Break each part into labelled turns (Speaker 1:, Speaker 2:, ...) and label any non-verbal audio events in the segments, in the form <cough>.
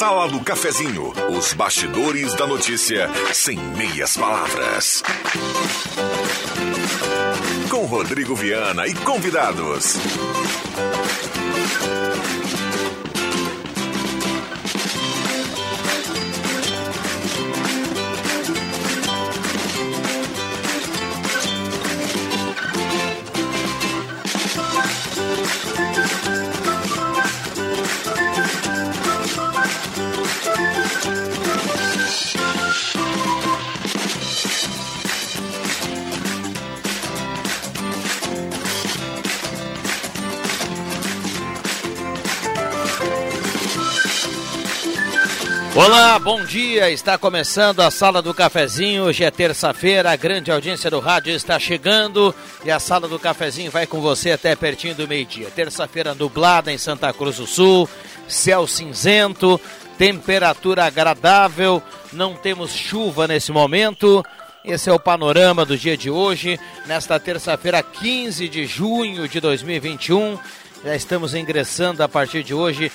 Speaker 1: Sala do Cafezinho, os bastidores da notícia sem meias palavras. Com Rodrigo Viana e convidados.
Speaker 2: Olá, bom dia. Está começando a Sala do Cafezinho. Hoje é terça-feira, a grande audiência do rádio está chegando e a Sala do Cafezinho vai com você até pertinho do meio-dia. Terça-feira nublada em Santa Cruz do Sul, céu cinzento, temperatura agradável, não temos chuva nesse momento. Esse é o panorama do dia de hoje, nesta terça-feira, 15 de junho de 2021. Já estamos ingressando a partir de hoje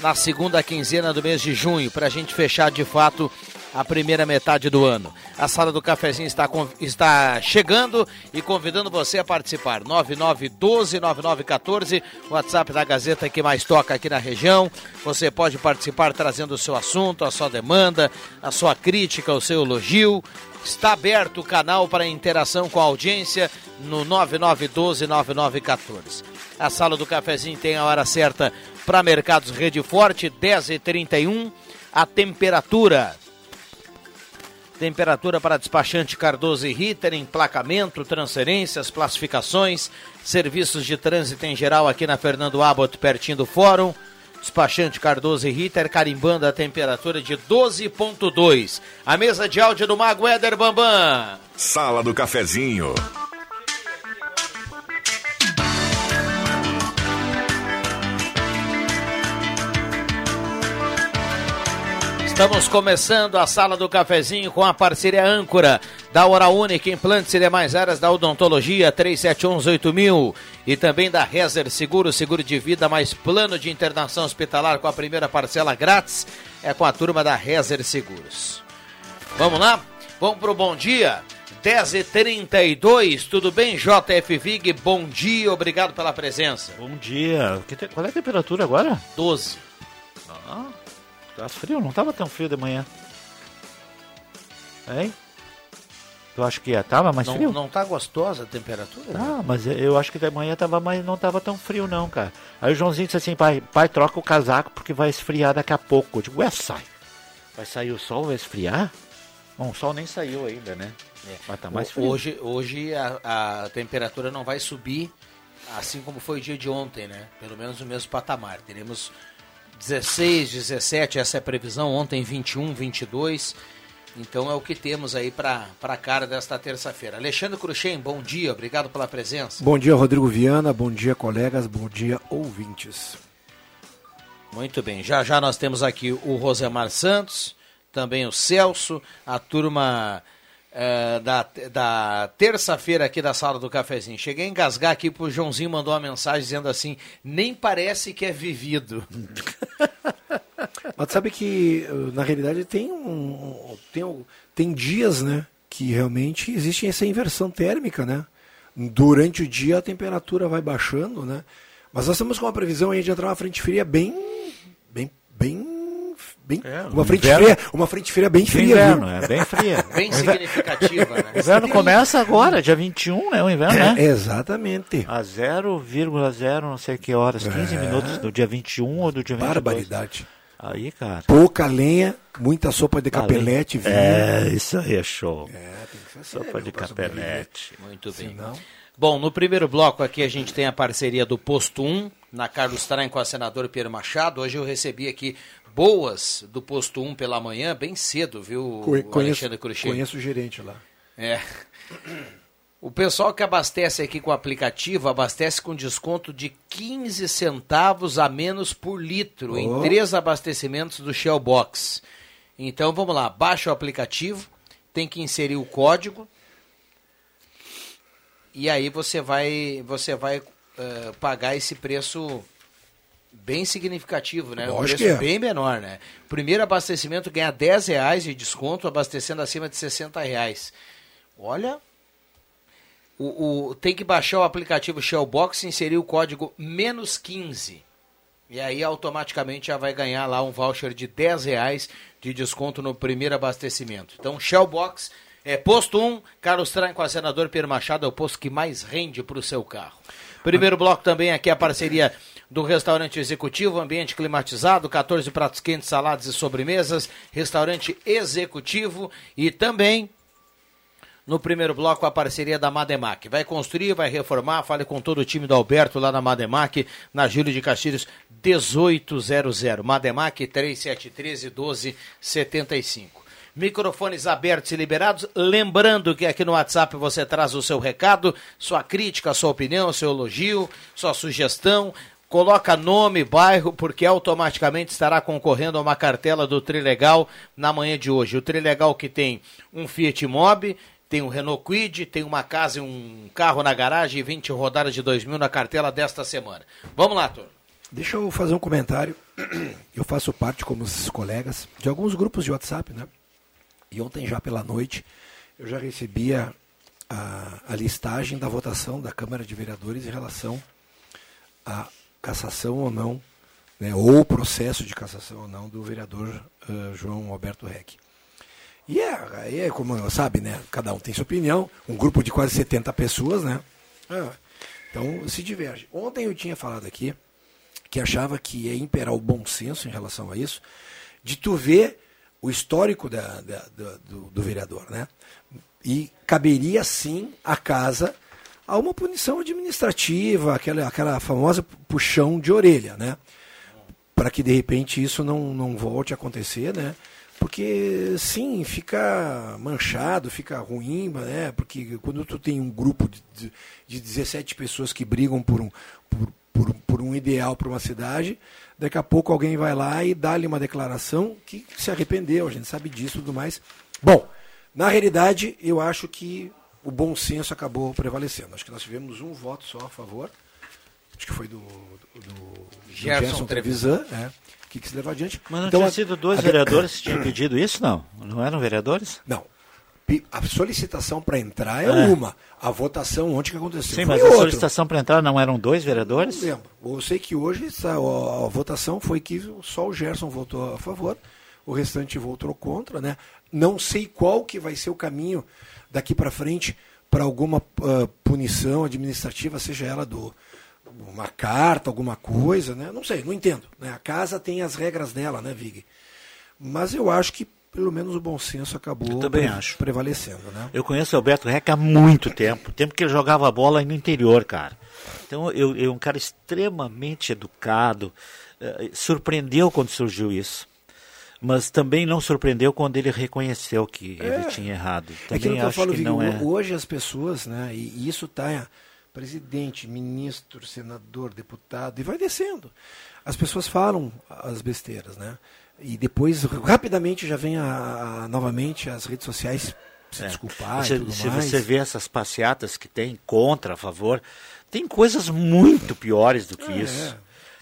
Speaker 2: na segunda quinzena do mês de junho, para a gente fechar de fato a primeira metade do ano. A sala do cafezinho está, está chegando e convidando você a participar. 9912-9914, WhatsApp da Gazeta que mais toca aqui na região. Você pode participar trazendo o seu assunto, a sua demanda, a sua crítica, o seu elogio. Está aberto o canal para interação com a audiência no 9912-9914. A sala do cafezinho tem a hora certa para Mercados Rede Forte, 10 e 31 A temperatura. Temperatura para despachante Cardoso e Ritter, emplacamento, transferências, classificações, serviços de trânsito em geral aqui na Fernando Abbott, pertinho do Fórum. Despachante Cardoso e Ritter, carimbando a temperatura de 12.2. A mesa de áudio do Mago Éder Bambam.
Speaker 1: Sala do Cafezinho.
Speaker 2: Estamos começando a sala do cafezinho com a parceria âncora da Hora Única, implantes e demais áreas da odontologia 37118000 e também da Rezer Seguro, seguro de vida mais plano de internação hospitalar com a primeira parcela grátis é com a turma da Rezer Seguros. Vamos lá? Vamos pro bom dia. 10h32, tudo bem, JF Vig? Bom dia, obrigado pela presença.
Speaker 3: Bom dia. Qual é a temperatura agora?
Speaker 2: 12.
Speaker 3: Ah. Tá frio? Não tava tão frio de manhã. Hein? Tu acha que tava mais
Speaker 2: não,
Speaker 3: frio?
Speaker 2: Não tá gostosa a temperatura?
Speaker 3: Ah, mas eu acho que de manhã tava mais, não tava tão frio não, cara. Aí o Joãozinho disse assim, pai, pai, troca o casaco porque vai esfriar daqui a pouco. Eu digo, ué, sai. Vai sair o sol, vai esfriar? Bom, o sol nem saiu ainda, né?
Speaker 2: É. Mas tá mais frio. Hoje, hoje a, a temperatura não vai subir assim como foi o dia de ontem, né? Pelo menos no mesmo patamar. Teremos 16, 17, essa é a previsão. Ontem 21, 22. Então é o que temos aí para a cara desta terça-feira. Alexandre Cruxem, bom dia, obrigado pela presença.
Speaker 4: Bom dia, Rodrigo Viana, bom dia, colegas, bom dia, ouvintes.
Speaker 2: Muito bem, já já nós temos aqui o Rosemar Santos, também o Celso, a turma é, da, da terça-feira aqui da sala do cafezinho. Cheguei a engasgar aqui pro Joãozinho mandou uma mensagem dizendo assim: nem parece que é vivido. <laughs>
Speaker 4: Mas sabe que na realidade tem um, tem, tem dias, né, que realmente existe essa inversão térmica, né? Durante o dia a temperatura vai baixando, né? Mas nós temos com uma previsão aí de entrar uma frente fria bem bem bem Bem, é, uma, frente inverno, fria, uma frente fria bem fria.
Speaker 3: Inverno, é bem fria. <laughs>
Speaker 2: bem significativa, né?
Speaker 3: O inverno começa agora, dia 21, né? O inverno, é, né?
Speaker 4: Exatamente.
Speaker 3: A 0,0 não sei que horas, 15 é. minutos do dia 21 ou do dia 22.
Speaker 4: Barbaridade.
Speaker 3: Aí, cara.
Speaker 4: Pouca lenha, muita sopa de capelete.
Speaker 3: Vinho. É, isso aí é show. É, tem que ser Sopa de capelete.
Speaker 2: Muito bem. Senão... Bom, no primeiro bloco aqui a gente tem a parceria do Posto 1, na Carlos Traem com a senadora Pedro Machado. Hoje eu recebi aqui boas do posto 1 pela manhã, bem cedo, viu,
Speaker 4: conheço, Alexandre Cruxem? Conheço o gerente lá.
Speaker 2: É. O pessoal que abastece aqui com o aplicativo abastece com desconto de 15 centavos a menos por litro oh. em três abastecimentos do Shell Box. Então vamos lá, baixa o aplicativo, tem que inserir o código e aí você vai você vai uh, pagar esse preço bem significativo, né?
Speaker 4: Lógico
Speaker 2: um preço
Speaker 4: é.
Speaker 2: bem menor, né? Primeiro abastecimento ganha 10 reais de desconto, abastecendo acima de 60 reais. Olha, o, o- tem que baixar o aplicativo Shellbox e inserir o código menos 15. E aí automaticamente já vai ganhar lá um voucher de 10 reais de desconto no primeiro abastecimento. Então, Shellbox é posto 1, Carlos Traem com a senador Pedro Machado, é o posto que mais rende para o seu carro. Primeiro bloco também aqui a parceria do restaurante executivo, ambiente climatizado, 14 pratos quentes, saladas e sobremesas, restaurante executivo e também no primeiro bloco, a parceria da Mademac. Vai construir, vai reformar, fale com todo o time do Alberto lá na Mademac, na Júlio de Castilhos 1800. Mademac 3713 1275. Microfones abertos e liberados. Lembrando que aqui no WhatsApp você traz o seu recado, sua crítica, sua opinião, seu elogio, sua sugestão. Coloca nome, bairro, porque automaticamente estará concorrendo a uma cartela do Trilegal na manhã de hoje. O Trilegal que tem um Fiat Mobi, tem um Renault Quid, tem uma casa e um carro na garagem e 20 rodadas de 2000 na cartela desta semana. Vamos lá, turma.
Speaker 4: Deixa eu fazer um comentário. <clears throat> Eu faço parte, como os colegas, de alguns grupos de WhatsApp, né? E ontem, já pela noite, eu já recebia a, a listagem da votação da Câmara de Vereadores em relação à cassação ou não, né, ou processo de cassação ou não do vereador eh, João Alberto Reck. E é, é como sabe, né? Cada um tem sua opinião. Um grupo de quase 70 pessoas, né? Ah, então se diverge. Ontem eu tinha falado aqui que achava que ia imperar o bom senso em relação a isso, de tu ver o histórico da, da- da- do, do vereador, né? E caberia sim a casa a uma punição administrativa, aquela, aquela famosa puxão de orelha, né? Para que de repente isso não, não volte a acontecer, né? Porque sim, fica manchado, fica ruim, né? Porque quando tu tem um grupo de, de, de 17 pessoas que brigam por um, por, por, por um ideal para uma cidade, daqui a pouco alguém vai lá e dá-lhe uma declaração que se arrependeu, a gente sabe disso e tudo mais. Bom, na realidade, eu acho que o bom senso acabou prevalecendo. Acho que nós tivemos um voto só a favor. Acho que foi do, do, do
Speaker 2: Gerson
Speaker 4: Gerson Trevisan, é, que quis levar adiante.
Speaker 3: Mas não
Speaker 4: Então,
Speaker 3: tinha
Speaker 4: a-
Speaker 3: sido dois
Speaker 4: a-
Speaker 3: vereadores que tinham pedido isso, não? Não eram vereadores?
Speaker 4: Não. A solicitação para entrar é,
Speaker 3: É.
Speaker 4: uma. A votação ontem que aconteceu
Speaker 3: Sim,
Speaker 4: foi
Speaker 3: mas a
Speaker 4: outra.
Speaker 3: solicitação para entrar não eram dois
Speaker 4: Não
Speaker 3: vereadores?
Speaker 4: lembro. Eu sei que hoje essa- a, a votação foi que só o Gerson votou a favor, o restante votou contra, né? Não sei qual que vai ser o caminho daqui para frente para alguma ah, punição administrativa, seja ela do uma carta, alguma coisa, né? Não sei, não entendo. Né? A casa tem as regras dela, né, Vig? Mas eu acho que pelo menos o bom senso acabou
Speaker 3: Eu também
Speaker 4: pre-
Speaker 3: acho.
Speaker 4: prevalecendo, né?
Speaker 3: Eu conheço o Alberto Reca há muito tempo, tempo que ele jogava bola no interior, cara. Então, eu, eu um cara extremamente educado, eh, surpreendeu quando surgiu isso. Mas também não surpreendeu quando ele reconheceu que ele tinha errado.
Speaker 4: É
Speaker 3: Também
Speaker 4: eu
Speaker 3: acho
Speaker 4: falo,
Speaker 3: que
Speaker 4: Vig,
Speaker 3: não é.
Speaker 4: hoje as pessoas, né, e isso está presidente, ministro, senador, deputado, e vai descendo. As pessoas falam as besteiras, né? E depois, rapidamente, já vem a, a- novamente as redes sociais se desculpar
Speaker 3: se,
Speaker 4: e tudo
Speaker 3: se
Speaker 4: mais.
Speaker 3: você vê essas passeatas que tem contra, a favor, tem coisas muito piores do que
Speaker 4: É.
Speaker 3: isso.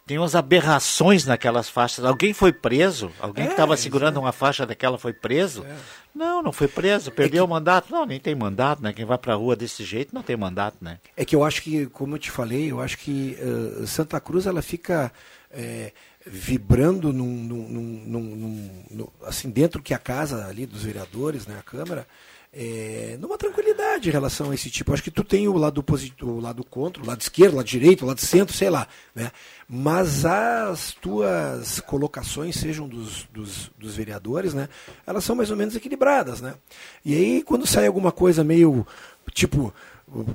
Speaker 3: Tem umas aberrações naquelas faixas. Alguém foi preso? Alguém que
Speaker 4: É,
Speaker 3: estava
Speaker 4: isso
Speaker 3: segurando uma faixa daquela foi preso?
Speaker 4: É.
Speaker 3: Não, não foi preso. Perdeu o mandato? Não, nem tem mandato, né? Quem vai pra rua desse jeito não tem mandato, né?
Speaker 4: É que eu acho que, como eu te falei, eu acho que eh, Santa Cruz ela fica eh, vibrando num- num- num- assim dentro que a casa ali dos vereadores, né, a Câmara, eh, numa tranquilidade em relação a esse tipo. Eu acho que tu tem o lado positivo, o lado contra, o lado esquerdo, o lado direito, o lado centro, sei lá, né? Mas as tuas colocações, sejam dos, dos, dos vereadores, né, elas são mais ou menos equilibradas, né? E aí quando sai alguma coisa meio tipo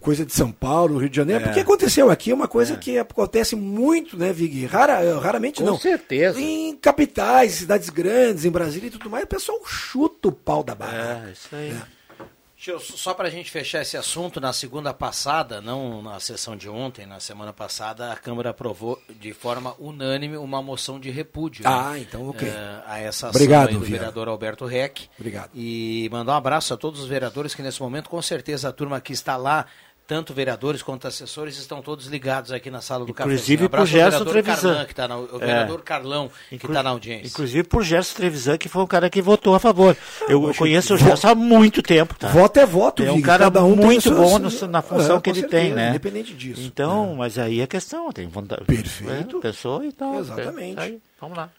Speaker 4: coisa de São Paulo, Rio de Janeiro,
Speaker 3: É.
Speaker 4: porque aconteceu aqui é uma coisa que acontece muito, né, Vig? Rara, raramente
Speaker 3: Com
Speaker 4: não.
Speaker 3: certeza.
Speaker 4: Em capitais, cidades grandes, em Brasília e tudo mais, o pessoal chuta o pau da barra.
Speaker 3: É, isso aí.
Speaker 2: Deixa eu- só para a gente fechar esse assunto, na segunda passada, não na sessão de ontem, na semana passada, a Câmara aprovou de forma unânime uma moção de repúdio
Speaker 4: Ah,
Speaker 2: né,
Speaker 4: então, ok.
Speaker 2: eh, a essa ação
Speaker 4: Obrigado,
Speaker 2: do
Speaker 4: Viana.
Speaker 2: vereador Alberto Reck.
Speaker 4: Obrigado.
Speaker 2: E mandar um abraço a todos os vereadores que nesse momento, com certeza, a turma que está lá tanto vereadores quanto assessores estão todos ligados aqui na sala do
Speaker 3: Inclusive
Speaker 2: cafezinho.
Speaker 3: por Gerson Trevisan.
Speaker 2: Que tá na, o
Speaker 3: É.
Speaker 2: vereador Carlão, que
Speaker 3: Inclu-
Speaker 2: está na audiência.
Speaker 3: Inclusive por Gerson Trevisan, que foi um cara que votou a favor. Eu
Speaker 4: poxa,
Speaker 3: conheço o Gerson há muito tempo. Tá?
Speaker 4: Voto é voto,
Speaker 3: É um
Speaker 4: Vig,
Speaker 3: cara
Speaker 4: um
Speaker 3: muito
Speaker 4: seu-
Speaker 3: bom no- na função
Speaker 4: É,
Speaker 3: que ele tem, né?
Speaker 4: Independente disso.
Speaker 3: Então, mas aí é questão, tem vontade.
Speaker 4: Perfeito.
Speaker 3: É, pessoa e tal.
Speaker 4: Exatamente.
Speaker 3: Aí, vamos lá.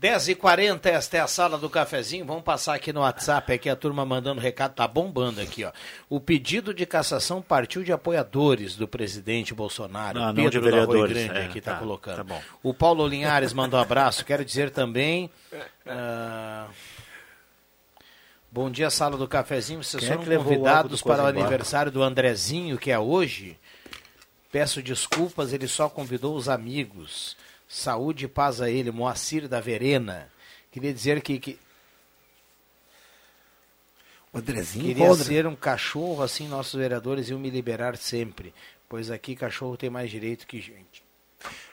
Speaker 2: 10h40, esta é a sala do cafezinho. Vamos passar aqui no WhatsApp, aqui a turma mandando recado, tá bombando aqui, ó. O pedido de cassação partiu de apoiadores do presidente Bolsonaro.
Speaker 3: Não, não
Speaker 2: Pedro
Speaker 3: de
Speaker 2: do Arroio
Speaker 3: vereadores,
Speaker 2: Grande
Speaker 3: é,
Speaker 2: aqui tá,
Speaker 3: tá,
Speaker 2: colocando.
Speaker 3: tá.
Speaker 2: O Paulo Linhares mandou um abraço. Quero dizer também. ah, Bom dia, sala do cafezinho. Vocês
Speaker 3: Quem é
Speaker 2: foram
Speaker 3: álcool
Speaker 2: convidados
Speaker 3: do
Speaker 2: para o aniversário do Andrezinho, que é hoje. Peço desculpas, ele só convidou os amigos. Saúde e paz a ele, Moacir da Verena. Queria dizer que, que
Speaker 4: O Andrezinho
Speaker 2: queria
Speaker 4: Rodra.
Speaker 2: ser um cachorro, assim nossos vereadores iam me liberar sempre. Pois aqui cachorro tem mais direito que gente.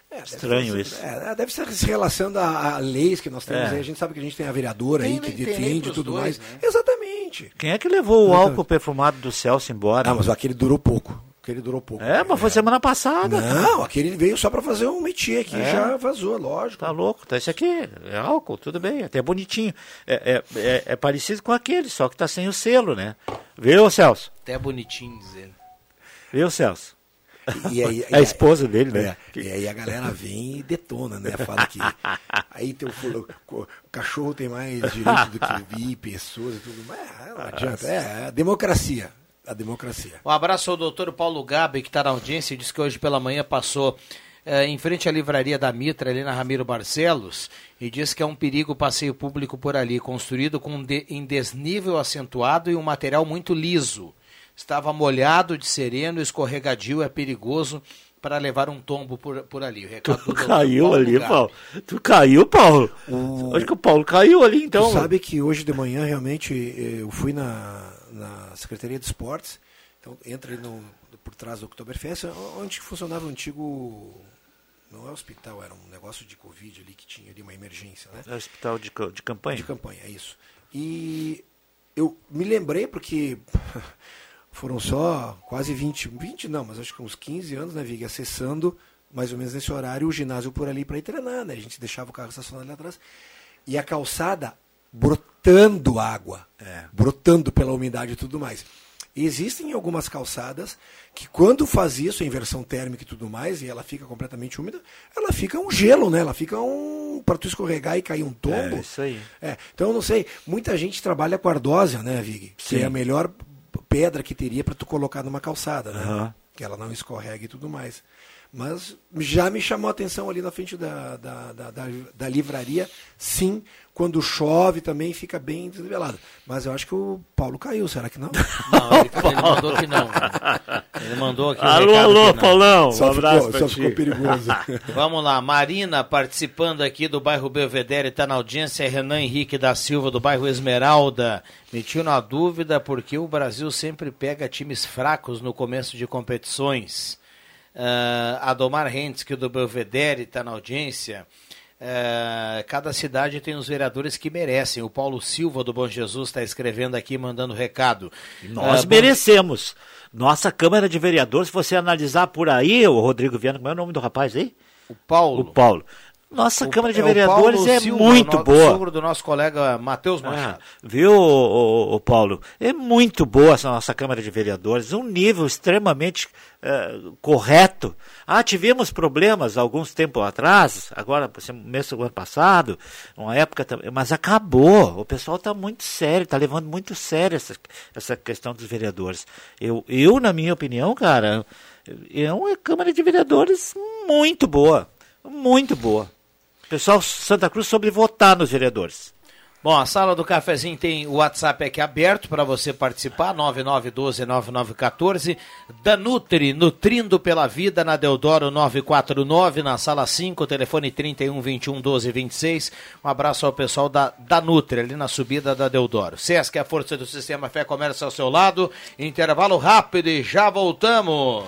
Speaker 4: É, deve
Speaker 3: Estranho
Speaker 4: ser-
Speaker 3: isso.
Speaker 4: É, deve ser se relacionando a, a leis que nós temos
Speaker 3: É.
Speaker 4: aí. A gente sabe que a gente tem a vereadora
Speaker 2: Tem
Speaker 4: aí que defende e tudo
Speaker 2: dois,
Speaker 4: mais.
Speaker 2: né?
Speaker 4: Exatamente.
Speaker 3: Quem é que levou o
Speaker 4: Exatamente.
Speaker 3: álcool perfumado do Celso embora?
Speaker 4: Ah, mas aquele durou pouco. Aquele durou pouco.
Speaker 3: É, mas foi semana passada.
Speaker 4: Não, aquele veio só pra fazer um métier aqui.
Speaker 3: É.
Speaker 4: Já vazou, lógico.
Speaker 3: Tá louco, tá? Isso aqui é álcool, tudo bem, até bonitinho. É, é, é, é parecido com aquele, só que tá sem o selo, né? Viu, Celso?
Speaker 2: Até bonitinho dizer.
Speaker 3: Viu, Celso?
Speaker 4: E aí, <laughs>
Speaker 3: É a esposa dele, né?
Speaker 4: É, e aí a galera vem e detona, né? Fala que <laughs> aí tem o, cachorro tem mais direito do que <laughs> vi, pessoas e tudo mais. Ah, Não adianta. É, a democracia. A democracia.
Speaker 2: Um abraço ao doutor Paulo Gabi, que está na audiência e disse que hoje pela manhã passou eh, em frente à livraria da Mitra, ali na Ramiro Barcelos, e disse que é um perigo o passeio público por ali, construído com de- em desnível acentuado e um material muito liso. Estava molhado de sereno, escorregadio, é perigoso para levar um tombo por, por ali. O recado do
Speaker 3: Tu caiu
Speaker 2: Paulo
Speaker 3: ali,
Speaker 2: Gabi.
Speaker 3: Paulo. Tu caiu, Paulo. Acho que o Paulo caiu ali, então.
Speaker 4: Tu sabe que hoje de manhã realmente eh, eu fui na, na Secretaria de Esportes, então entra ali no, por trás do Oktoberfest, onde funcionava o antigo. Não é hospital, era um negócio de Covid ali que tinha ali uma emergência, né?
Speaker 3: É hospital de, de campanha.
Speaker 4: De campanha, é isso. E eu me lembrei porque <laughs> foram só quase 20, 20 não, mas acho que uns 15 anos, né, Vig, acessando mais ou menos nesse horário o ginásio por ali para ir treinar, né? A gente deixava o carro estacionado ali atrás. E a calçada brotando água,
Speaker 3: É.
Speaker 4: brotando pela umidade e tudo mais. Existem algumas calçadas que quando faz isso, a inversão térmica e tudo mais, e ela fica completamente úmida, ela fica um gelo, né? Ela fica um. para tu escorregar e cair um tombo.
Speaker 3: É, isso aí.
Speaker 4: É, então eu não sei, muita gente trabalha com ardósia, né, Vig? Que
Speaker 3: Sim.
Speaker 4: é a melhor pedra que teria para tu colocar numa calçada, né?
Speaker 3: Aham.
Speaker 4: Que ela não escorrega e tudo mais. Mas já me chamou a atenção ali na frente da, da, da, da, da livraria, sim, quando chove também fica bem desnivelado. Mas eu acho que o Paulo caiu, será que não?
Speaker 2: Não, ele, <laughs> ele mandou que não. Ele mandou aqui
Speaker 3: Alô, alô. Paulão.
Speaker 4: só
Speaker 3: um abraço
Speaker 4: ficou,
Speaker 3: pra
Speaker 4: só
Speaker 3: ti.
Speaker 4: ficou perigoso. <laughs>
Speaker 2: Vamos lá, Marina participando aqui do bairro Belvedere, está na audiência, Renan Henrique da Silva do bairro Esmeralda. Metiu na dúvida porque o Brasil sempre pega times fracos no começo de competições. Uh, Adomar Hentzke do Belvedere está na audiência. Ah, cada cidade tem os vereadores que merecem. O Paulo Silva do Bom Jesus está escrevendo aqui, mandando recado.
Speaker 3: Nós
Speaker 2: bom-
Speaker 3: merecemos. Nossa Câmara de Vereadores, se você analisar por aí, o Rodrigo Viana, como é o nome do rapaz aí?
Speaker 2: O Paulo.
Speaker 3: O Paulo. Nossa
Speaker 2: O-
Speaker 3: Câmara de
Speaker 2: é o
Speaker 3: Vereadores é
Speaker 2: Silva,
Speaker 3: muito
Speaker 2: o no-
Speaker 3: boa.
Speaker 2: sogro do nosso colega Matheus
Speaker 3: Ah,
Speaker 2: Machado.
Speaker 3: viu, ô, ô, ô, Paulo? É muito boa essa nossa Câmara de Vereadores, um nível extremamente eh, correto. Ah, tivemos problemas alguns tempos atrás, agora, mês do ano passado, uma época também, mas acabou. O pessoal está muito sério, está levando muito sério essa, essa questão dos vereadores. Eu, eu, na minha opinião, cara, é uma Câmara de Vereadores muito boa, muito boa. Pessoal Santa Cruz sobre votar nos vereadores.
Speaker 2: Bom, a sala do cafezinho tem o WhatsApp aqui aberto para você participar, 9912-9914. Da Nutri, Nutrindo pela Vida, na Deodoro 949, na sala 5, telefone 31 21 12 26. Um abraço ao pessoal da, da Nutri, ali na subida da Deodoro. Sesc, a força do sistema Fé Comércio ao seu lado. Intervalo rápido e já voltamos.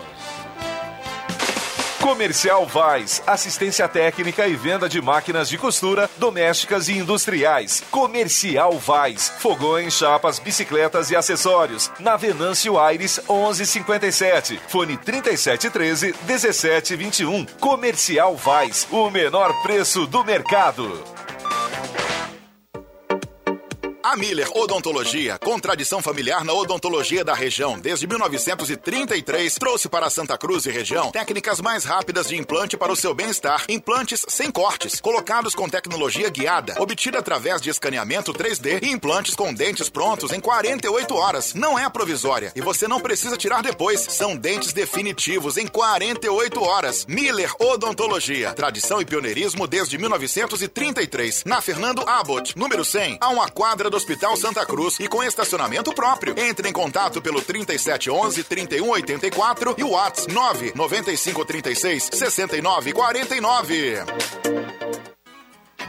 Speaker 5: Comercial Vaz, assistência técnica e venda de máquinas de costura, domésticas e industriais. Comercial Vaz, fogões, chapas, bicicletas e acessórios. Na Venâncio Aires 1157, fone 3713 1721. Comercial Vaz, o menor preço do mercado.
Speaker 6: A Miller Odontologia, com tradição familiar na odontologia da região desde 1933, trouxe para Santa Cruz e região técnicas mais rápidas de implante para o seu bem-estar. Implantes sem cortes, colocados com tecnologia guiada, obtida através de escaneamento 3D e implantes com dentes prontos em 48 horas. Não é provisória e você não precisa tirar depois. São dentes definitivos em 48 horas. Miller Odontologia, tradição e pioneirismo desde 1933. Na Fernando Abbott, número 100, a uma quadra do do Hospital Santa Cruz e com estacionamento próprio. Entre em contato pelo 3711 3184 e o WhatsApp 99536 6949.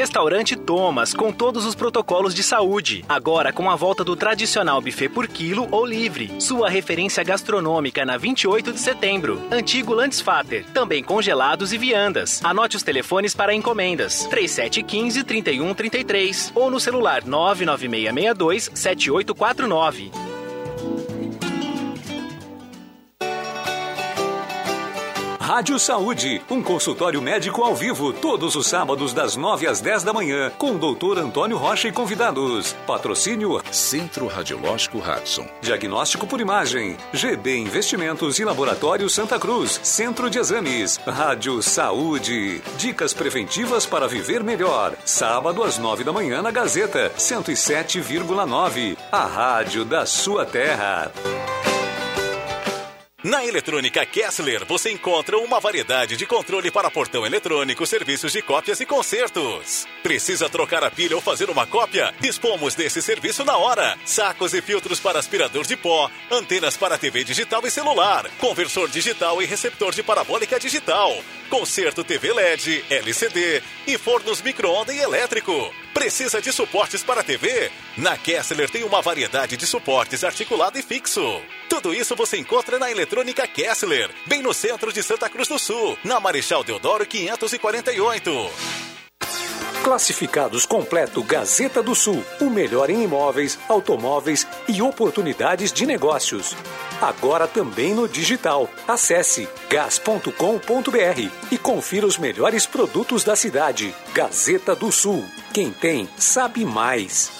Speaker 7: Restaurante Thomas, com todos os protocolos de saúde. Agora com a volta do tradicional buffet por quilo ou livre. Sua referência gastronômica na 28 de setembro. Antigo Landsfater, também congelados e viandas. Anote os telefones para encomendas: 3715 3133 ou no celular 99662 7849.
Speaker 8: Rádio Saúde, um consultório médico ao vivo, todos os sábados das 9 às 10 da manhã, com o doutor Antônio Rocha e convidados. Patrocínio
Speaker 1: Centro Radiológico Hudson.
Speaker 8: Diagnóstico por imagem. GB Investimentos e Laboratório Santa Cruz. Centro de Exames. Rádio Saúde. Dicas preventivas para viver melhor. Sábado às 9 da manhã na Gazeta 107,9. A rádio da sua terra.
Speaker 9: Na Eletrônica Kessler você encontra uma variedade de controle para portão eletrônico, serviços de cópias e consertos. Precisa trocar a pilha ou fazer uma cópia? Dispomos desse serviço na hora. Sacos e filtros para aspirador de pó, antenas para TV digital e celular, conversor digital e receptor de parabólica digital, conserto TV LED, LCD e fornos micro-ondas e elétrico. Precisa de suportes para TV? Na Kessler tem uma variedade de suportes articulado e fixo. Tudo isso você encontra na Eletrônica Kessler, bem no centro de Santa Cruz do Sul, na Marechal Deodoro 548.
Speaker 8: Classificados completo Gazeta do Sul, o melhor em imóveis, automóveis e oportunidades de negócios. Agora também no digital. Acesse gas.com.br e confira os melhores produtos da cidade. Gazeta do Sul. Quem tem, sabe mais.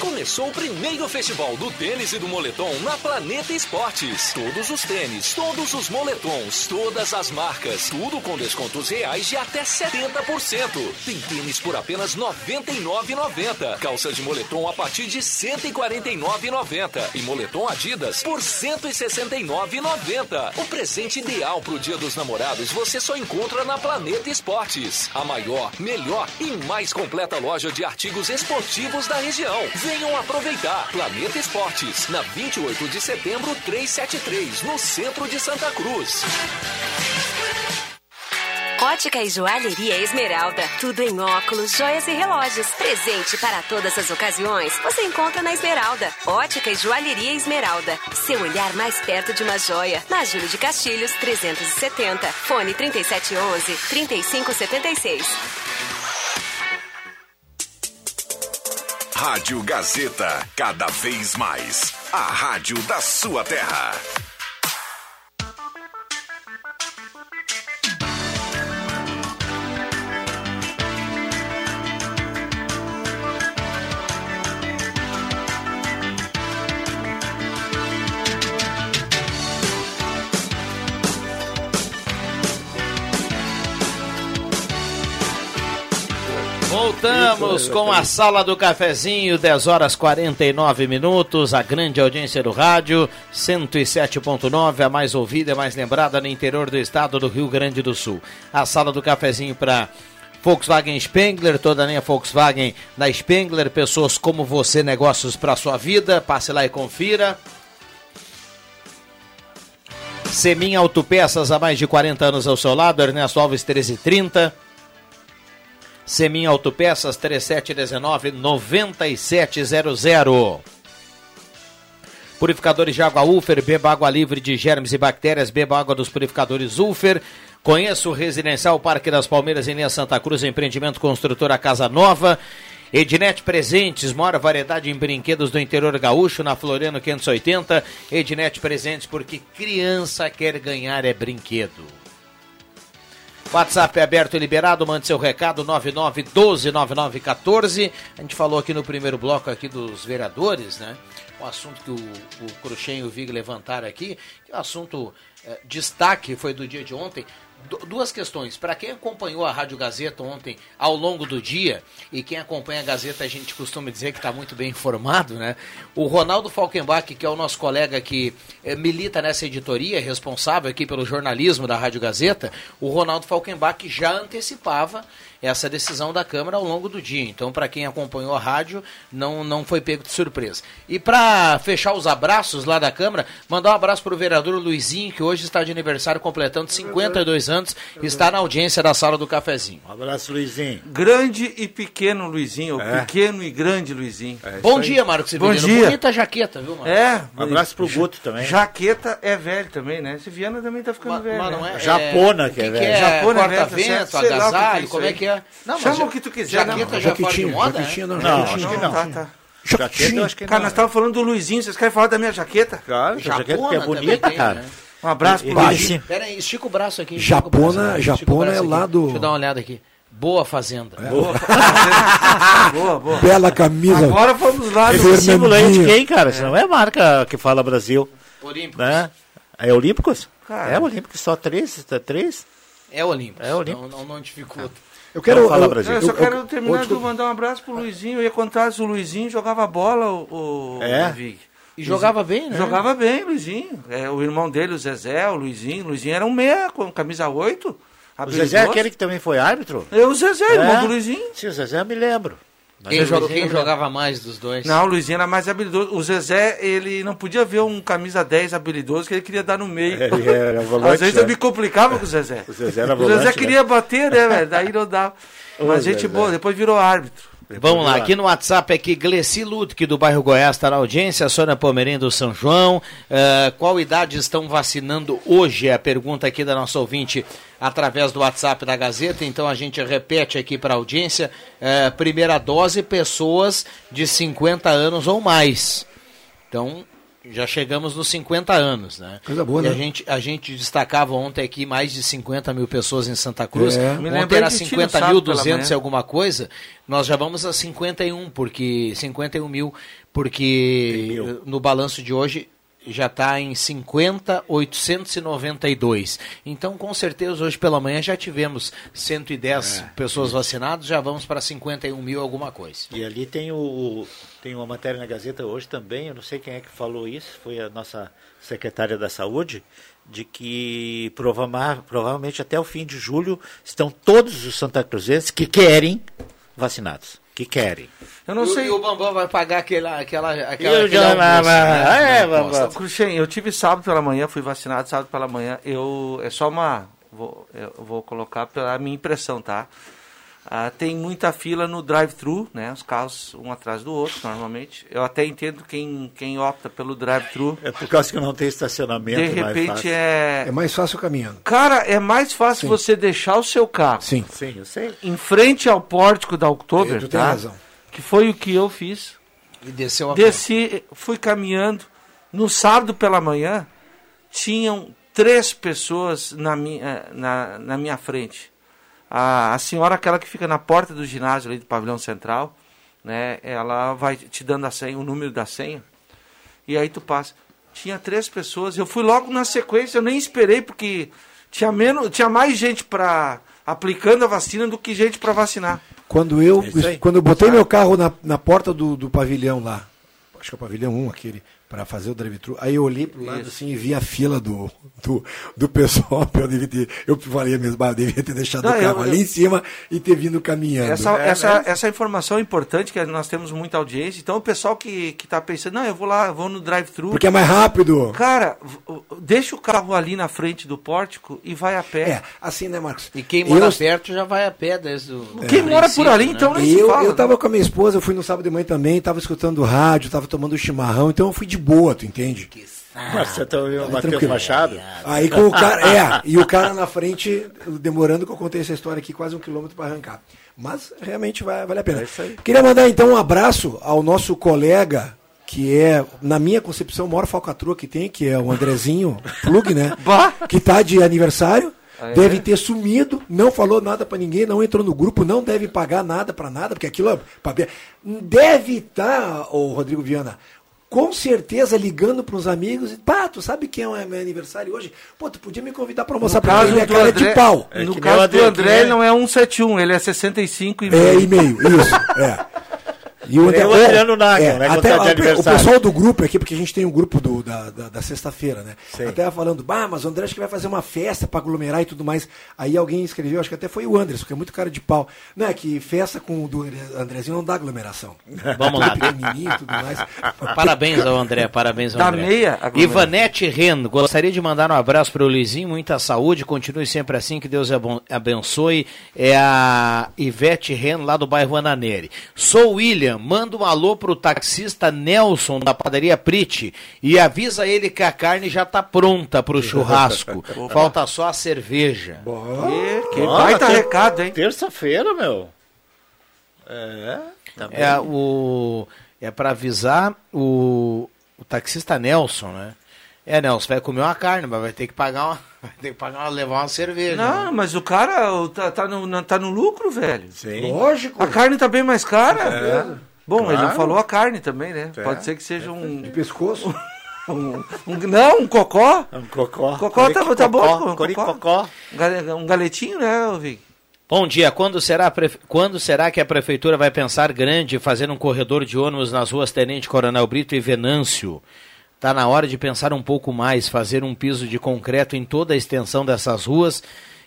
Speaker 10: Começou o primeiro festival do tênis e do moletom na Planeta Esportes. Todos os tênis, todos os moletons, todas as marcas, tudo com descontos reais de até 70%. Tem tênis por apenas R$ 99,90. Calças de moletom a partir de R$ 149,90. E moletom Adidas por R$ 169,90. O presente ideal para o Dia dos Namorados você só encontra na Planeta Esportes. A maior, melhor e mais completa loja de artigos esportivos da região. Venham aproveitar. Planeta Esportes, na 28 de setembro 373, no centro de Santa Cruz.
Speaker 11: Ótica e Joalheria Esmeralda. Tudo em óculos, joias e relógios. Presente para todas as ocasiões. Você encontra na Esmeralda. Ótica e Joalheria Esmeralda. Seu olhar mais perto de uma joia. Na Júlio de Castilhos, 370. Fone 3711
Speaker 1: Rádio Gazeta, cada vez mais. A rádio da sua terra.
Speaker 2: Voltamos com a sala do cafezinho, 10 horas 49 minutos, a grande audiência do rádio, 107.9, a mais ouvida e mais lembrada no interior do estado do Rio Grande do Sul. A sala do cafezinho para Volkswagen Spengler, toda a linha Volkswagen na Spengler, pessoas como você, negócios para sua vida, passe lá e confira. Semin Autopeças há mais de 40 anos ao seu lado, Ernesto Alves 1330. Semin Autopeças 3719-9700. Purificadores de água Ufer, beba água livre de germes e bactérias, beba água dos purificadores Ufer. Conheça o Residencial Parque das Palmeiras em linha Santa Cruz, empreendimento construtora Casa Nova. Ednet Presentes, maior variedade em brinquedos do interior gaúcho, na Floriano 580. Ednet Presentes, porque criança quer ganhar é brinquedo. WhatsApp é aberto e liberado, mande seu recado 99129914. A gente falou aqui no primeiro bloco aqui dos vereadores, né? Um assunto que o, o Cruxem e o Vig levantaram aqui, que um assunto é, destaque, foi do dia de ontem. Du duas questões. Para quem acompanhou a Rádio Gazeta ontem ao longo do dia, e quem acompanha a Gazeta a gente costuma dizer que está muito bem informado, né? O Ronaldo Falkenbach, que é o nosso colega que é, milita nessa editoria, responsável aqui pelo jornalismo da Rádio Gazeta, o Ronaldo Falkenbach já antecipava essa decisão da Câmara ao longo do dia. Então, para quem acompanhou a rádio, não, não foi pego de surpresa. E para fechar os abraços lá da Câmara, mandar um abraço para o vereador Luizinho, que hoje está de aniversário, completando 52 anos, está na audiência da sala do cafezinho.
Speaker 3: Um abraço, Luizinho.
Speaker 12: Grande e pequeno Luizinho,
Speaker 3: É.
Speaker 12: pequeno e grande Luizinho.
Speaker 2: Bom dia, Marcos
Speaker 12: Bom
Speaker 2: Severino.
Speaker 12: dia.
Speaker 2: Bonita jaqueta, viu, Marcos?
Speaker 12: É.
Speaker 3: Um abraço pro Guto também.
Speaker 12: Jaqueta é velho também, né? Esse Viana também tá ficando velho.
Speaker 2: mas
Speaker 12: né?
Speaker 2: não é-
Speaker 3: Japona,
Speaker 2: é,
Speaker 3: que é
Speaker 2: o que
Speaker 3: velho.
Speaker 2: é
Speaker 12: Japona é velho, tá
Speaker 2: corta-vento,
Speaker 12: certo. Sei lá o que que é
Speaker 2: agasalho, como é que é? Não, mas
Speaker 12: Chama o que tu quiser,
Speaker 2: Jaqueta
Speaker 12: né?
Speaker 2: já fora de moda,
Speaker 4: jaquetinha,
Speaker 2: é?
Speaker 4: não,
Speaker 3: Não,
Speaker 4: jaquetinha.
Speaker 3: acho que não.
Speaker 12: Tá, tá.
Speaker 3: Jaqueta, eu acho que
Speaker 12: Cara,
Speaker 3: não.
Speaker 12: nós estávamos falando do Luizinho, vocês querem falar da minha jaqueta?
Speaker 3: Claro, jaqueta que é bonita, cara.
Speaker 2: né?
Speaker 12: Um abraço pro Luizinho.
Speaker 2: Pera aí, estica o braço aqui.
Speaker 4: Japona- Japona
Speaker 2: braço
Speaker 4: é lá do-
Speaker 2: Deixa eu dar uma olhada aqui. Boa Fazenda.
Speaker 12: boa, boa. <laughs>
Speaker 4: Bela camisa.
Speaker 12: Agora vamos lá.
Speaker 3: Esse
Speaker 12: no-
Speaker 3: símbolo aí de quem, cara? Isso não é marca que fala Brasil,
Speaker 2: Olímpicos.
Speaker 3: né? É Olímpicos?
Speaker 12: Cara.
Speaker 3: É Olímpicos, só três? tá Três?
Speaker 2: É Olímpicos.
Speaker 3: É Olímpicos.
Speaker 2: Não, não, não dificulta.
Speaker 4: Eu quero.
Speaker 3: Não fala
Speaker 4: eu-
Speaker 3: Brasil.
Speaker 12: Eu só quero
Speaker 4: eu-
Speaker 12: terminar de mandar um abraço pro Luizinho. Eu ia contar se o Luizinho jogava bola, o, o
Speaker 3: É?
Speaker 12: Davi.
Speaker 2: E jogava bem, né?
Speaker 12: Jogava bem, Luizinho. É, o irmão dele, o Zezé, o Luizinho. O Luizinho era um meia com camisa 8.
Speaker 3: O Zezé é aquele que também foi árbitro?
Speaker 12: Eu, o Zezé, irmão
Speaker 3: É?
Speaker 12: do Luizinho.
Speaker 3: Sim, o Zezé eu me lembro.
Speaker 2: Quem, joga- quem jogava mais dos dois?
Speaker 12: Não, o Luizinho era mais habilidoso. O Zezé, ele não podia ver um camisa 10 habilidoso que ele queria dar no meio.
Speaker 3: Ele era volante, <laughs>
Speaker 12: Às vezes
Speaker 3: né?
Speaker 12: eu me complicava com o Zezé.
Speaker 3: O Zezé era
Speaker 12: O
Speaker 3: volante,
Speaker 12: Zezé
Speaker 3: né?
Speaker 12: queria bater, né, velho? Daí não dava. <laughs>
Speaker 3: Ô,
Speaker 12: Mas gente
Speaker 3: Zezé.
Speaker 12: boa, depois virou árbitro.
Speaker 2: Vamos lá, aqui no WhatsApp aqui, Gleci Ludwig do bairro Goiás está na audiência, Sônia Pomerim do São João. Eh, qual idade estão vacinando hoje? É a pergunta aqui da nossa ouvinte através do WhatsApp da Gazeta. Então a gente repete aqui para a audiência: eh, primeira dose, pessoas de 50 anos ou mais. Então. Já chegamos nos 50 anos, né?
Speaker 4: Coisa boa,
Speaker 2: e
Speaker 4: né?
Speaker 2: A gente, a gente destacava ontem aqui mais de 50 mil pessoas em Santa Cruz.
Speaker 4: É.
Speaker 2: Ontem era
Speaker 12: de ti no
Speaker 2: 50
Speaker 12: sábado
Speaker 2: mil,
Speaker 12: pela
Speaker 2: 200 e alguma coisa. Nós já vamos a 51, porque 51 mil, porque eh, no balanço de hoje já está em 50,892. Então, com certeza, hoje pela manhã já tivemos 110 pessoas vacinadas, já vamos para 51 mil alguma coisa.
Speaker 3: E ali tem o tem uma matéria na Gazeta hoje também, eu não sei quem é que falou isso, foi a nossa secretária da Saúde, de que prova- provavelmente até o fim de julho estão todos os Santa Cruzenses que querem vacinados, que querem.
Speaker 12: Eu não
Speaker 2: E o-
Speaker 12: sei.
Speaker 2: E o Bambam vai pagar aquela, aquela, aquela,
Speaker 3: Eu já-
Speaker 2: almoço, né?
Speaker 3: é, Bambam.
Speaker 12: Cruxem, eu tive sábado pela manhã, fui vacinado sábado pela manhã. Eu é só uma vou, eu vou colocar pela minha impressão, tá? Ah, tem muita fila no drive-thru, né? Os carros um atrás do outro, normalmente. Eu até entendo quem, quem opta pelo drive-thru.
Speaker 3: É por causa que não tem estacionamento
Speaker 12: De
Speaker 3: mais
Speaker 12: repente
Speaker 3: fácil.
Speaker 12: é.
Speaker 4: É mais fácil caminhando.
Speaker 12: Cara, é mais fácil você deixar o seu carro
Speaker 4: Sim.
Speaker 3: Sim, eu sei.
Speaker 12: em frente ao pórtico da Oktober,
Speaker 4: Tu tem
Speaker 12: tá?
Speaker 4: razão.
Speaker 12: Que foi o que eu fiz.
Speaker 2: E desceu a
Speaker 12: Desci, fui caminhando. No sábado pela manhã, tinham três pessoas na minha, na, na minha frente. A, a senhora, aquela que fica na porta do ginásio ali do pavilhão central, né? Ela vai te dando a senha, o número da senha. E aí tu passa. Tinha três pessoas. Eu fui logo na sequência, eu nem esperei, porque tinha, menos, tinha mais gente para aplicando a vacina do que gente para vacinar.
Speaker 4: Quando eu,
Speaker 3: É
Speaker 4: quando eu botei meu carro na, na porta do, do pavilhão lá, acho que é o pavilhão 1 aquele, para fazer o drive-thru, aí eu olhei pro lado assim e vi a fila do, do, do pessoal, <laughs> eu devia ter, eu falei mesmo, "Bah, eu devia ter deixado
Speaker 12: Não,
Speaker 4: o carro
Speaker 12: eu-
Speaker 4: ali
Speaker 12: eu-
Speaker 4: em cima e ter vindo caminhando.
Speaker 12: Essa,
Speaker 4: É,
Speaker 12: essa,
Speaker 4: né?
Speaker 12: essa informação é importante, que nós temos muita audiência. Então, o pessoal que, que tá pensando, não, eu vou lá, vou no drive-thru.
Speaker 4: Porque é mais rápido.
Speaker 12: Cara, deixa o carro ali na frente do pórtico e vai a pé.
Speaker 4: É, assim, né, Marcos?
Speaker 2: E quem mora
Speaker 4: Eu-
Speaker 2: perto já vai a pé desde o.
Speaker 12: Quem mora por ali, então, nem se
Speaker 4: eu,
Speaker 12: fala,
Speaker 4: eu
Speaker 12: né?
Speaker 4: tava com a minha esposa, eu fui no sábado de manhã também, tava escutando rádio, tava tomando chimarrão, então eu fui de boa, tu entende?
Speaker 3: Mas você tá ouvindo o Matheus. Machado?
Speaker 4: Aí com o cara, é, e o cara na frente, demorando que eu contei essa história aqui, quase um quilômetro para arrancar. Mas realmente vai, vale a pena. Queria mandar então um abraço ao nosso colega, que é, na minha concepção, o maior falcatrua que tem, que é o Andrezinho Plug, né? <laughs> que tá de aniversário.
Speaker 12: Ah, é?
Speaker 4: Deve ter sumido, não falou nada pra ninguém, não entrou no grupo, não deve pagar nada pra nada, porque aquilo é. Deve estar, ô Rodrigo Viana, com certeza ligando pros amigos e, pá, tu sabe quem é meu aniversário hoje? Pô, tu podia me convidar pra almoçar ele é
Speaker 12: do
Speaker 4: cara
Speaker 12: André,
Speaker 4: de pau.
Speaker 12: no caso do André, ele não é 171, ele é 65 e
Speaker 4: É, e meio, isso, é. <laughs> E
Speaker 3: Ele é o Adriano
Speaker 4: oh,
Speaker 3: Nagel, né, quando
Speaker 4: Até
Speaker 3: tá
Speaker 4: a- o pessoal do grupo aqui, porque a gente tem um grupo do, da, da, da sexta-feira, né?
Speaker 3: Sim.
Speaker 4: Até falando, bah, mas o André acho que vai fazer uma festa pra aglomerar e tudo mais. Aí alguém escreveu, acho que até foi o Anderson, que é muito cara de pau. Não, é que festa com o do Andrezinho não dá aglomeração.
Speaker 2: Vamos lá.
Speaker 4: Pequenininho tudo mais. <laughs>
Speaker 2: Parabéns ao André, parabéns ao
Speaker 4: Da
Speaker 2: André.
Speaker 4: meia.
Speaker 2: Ivanete Ren, gostaria de mandar um abraço para o Luizinho, muita saúde, continue sempre assim, que Deus abençoe. É a Ivete Ren, lá do bairro Ananeri. Sou o Manda um alô pro taxista Nelson, da padaria Prite, e avisa ele que a carne já tá pronta pro churrasco. <laughs> Falta só a cerveja.
Speaker 12: que baita recado, hein?
Speaker 3: Terça-feira, meu. É, tá bem.
Speaker 2: É, o, é para avisar o, o taxista Nelson, né? É, Nelson, vai comer uma carne, mas vai ter que pagar uma, <laughs> vai ter que pagar uma, levar uma cerveja.
Speaker 12: Não,
Speaker 2: né?
Speaker 12: mas o cara tá, tá, no, tá no lucro, velho.
Speaker 3: Sim.
Speaker 4: Lógico.
Speaker 12: A carne tá bem mais cara.
Speaker 3: É.
Speaker 12: Bom, ele não
Speaker 3: Claro.
Speaker 12: falou a carne também, né?
Speaker 3: É.
Speaker 12: Pode ser que seja um.
Speaker 4: De pescoço? <laughs>
Speaker 12: um, um- não, um cocó.
Speaker 3: Um cocó.
Speaker 12: Cocó tá, tá bom. Um
Speaker 3: coricocó.
Speaker 12: Um gale- Um galetinho, né, ô Vic?
Speaker 2: Bom dia. Quando será, prefe- Quando será que a prefeitura vai pensar grande fazer um corredor de ônibus nas ruas Tenente Coronel Brito e Venâncio? Está na hora de pensar um pouco mais, fazer um piso de concreto em toda a extensão dessas ruas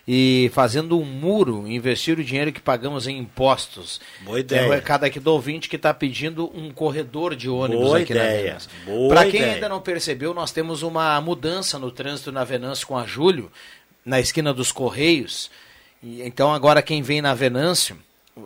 Speaker 2: e fazendo um muro, investir o dinheiro que pagamos em impostos.
Speaker 3: Boa
Speaker 2: É
Speaker 3: ideia.
Speaker 2: o recado aqui do ouvinte que está pedindo um corredor de ônibus
Speaker 3: Boa
Speaker 2: aqui na
Speaker 3: ideia.
Speaker 2: Venâncio.
Speaker 3: Boa
Speaker 2: Para quem
Speaker 3: ideia.
Speaker 2: ainda não percebeu, nós temos uma mudança no trânsito na Venâncio com a Júlio, na esquina dos Correios. Então agora quem vem na Venâncio,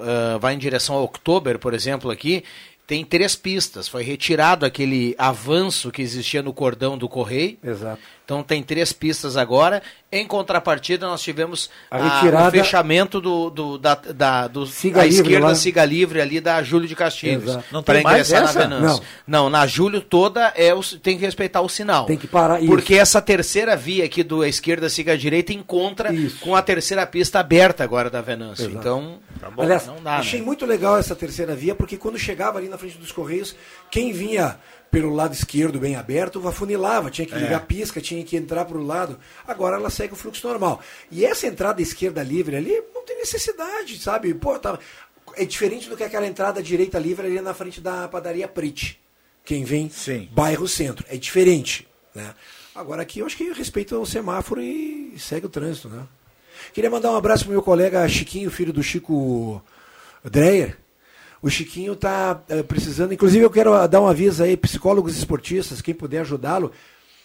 Speaker 2: ah, vai em direção a Oktober, por exemplo, aqui, tem três pistas. Foi retirado aquele avanço que existia no cordão do Correio.
Speaker 4: Exato.
Speaker 2: Então tem três pistas agora. Em contrapartida, nós tivemos
Speaker 4: A
Speaker 2: a-
Speaker 4: retirada-
Speaker 2: o fechamento do, do, da, da, do
Speaker 4: Siga Livre
Speaker 2: esquerda
Speaker 4: lá.
Speaker 2: siga livre ali da Júlio de Castilhos.
Speaker 3: Não
Speaker 2: Para
Speaker 3: tem mais
Speaker 2: ingressar
Speaker 3: essa?
Speaker 2: na Venâncio. Não. na Júlio toda é o, tem que respeitar o sinal.
Speaker 4: Tem que parar, isso.
Speaker 2: Porque essa terceira via aqui do esquerda siga à direita encontra com a terceira pista aberta agora da Venâncio.
Speaker 4: Exato.
Speaker 2: Então,
Speaker 4: Aliás,
Speaker 2: não dá,
Speaker 4: achei
Speaker 2: né?
Speaker 4: muito legal essa terceira via, porque quando chegava ali na frente dos Correios, quem vinha pelo lado esquerdo bem aberto, afunilava, tinha que ligar
Speaker 3: É.
Speaker 4: pisca, tinha que entrar para o lado. Agora ela segue o fluxo normal. E essa entrada esquerda livre ali, não tem necessidade, sabe? Pô, tá... É diferente do que aquela entrada direita livre ali na frente da padaria Prit. Quem vem,
Speaker 3: Sim.
Speaker 4: bairro centro. É diferente. Né? Agora aqui eu acho que respeita o semáforo e segue o trânsito, né? Queria mandar um abraço pro meu colega Chiquinho, filho do Chico Dreyer. O Chiquinho tá eh, precisando, inclusive eu quero ah, dar um aviso aí, psicólogos esportistas, quem puder ajudá-lo.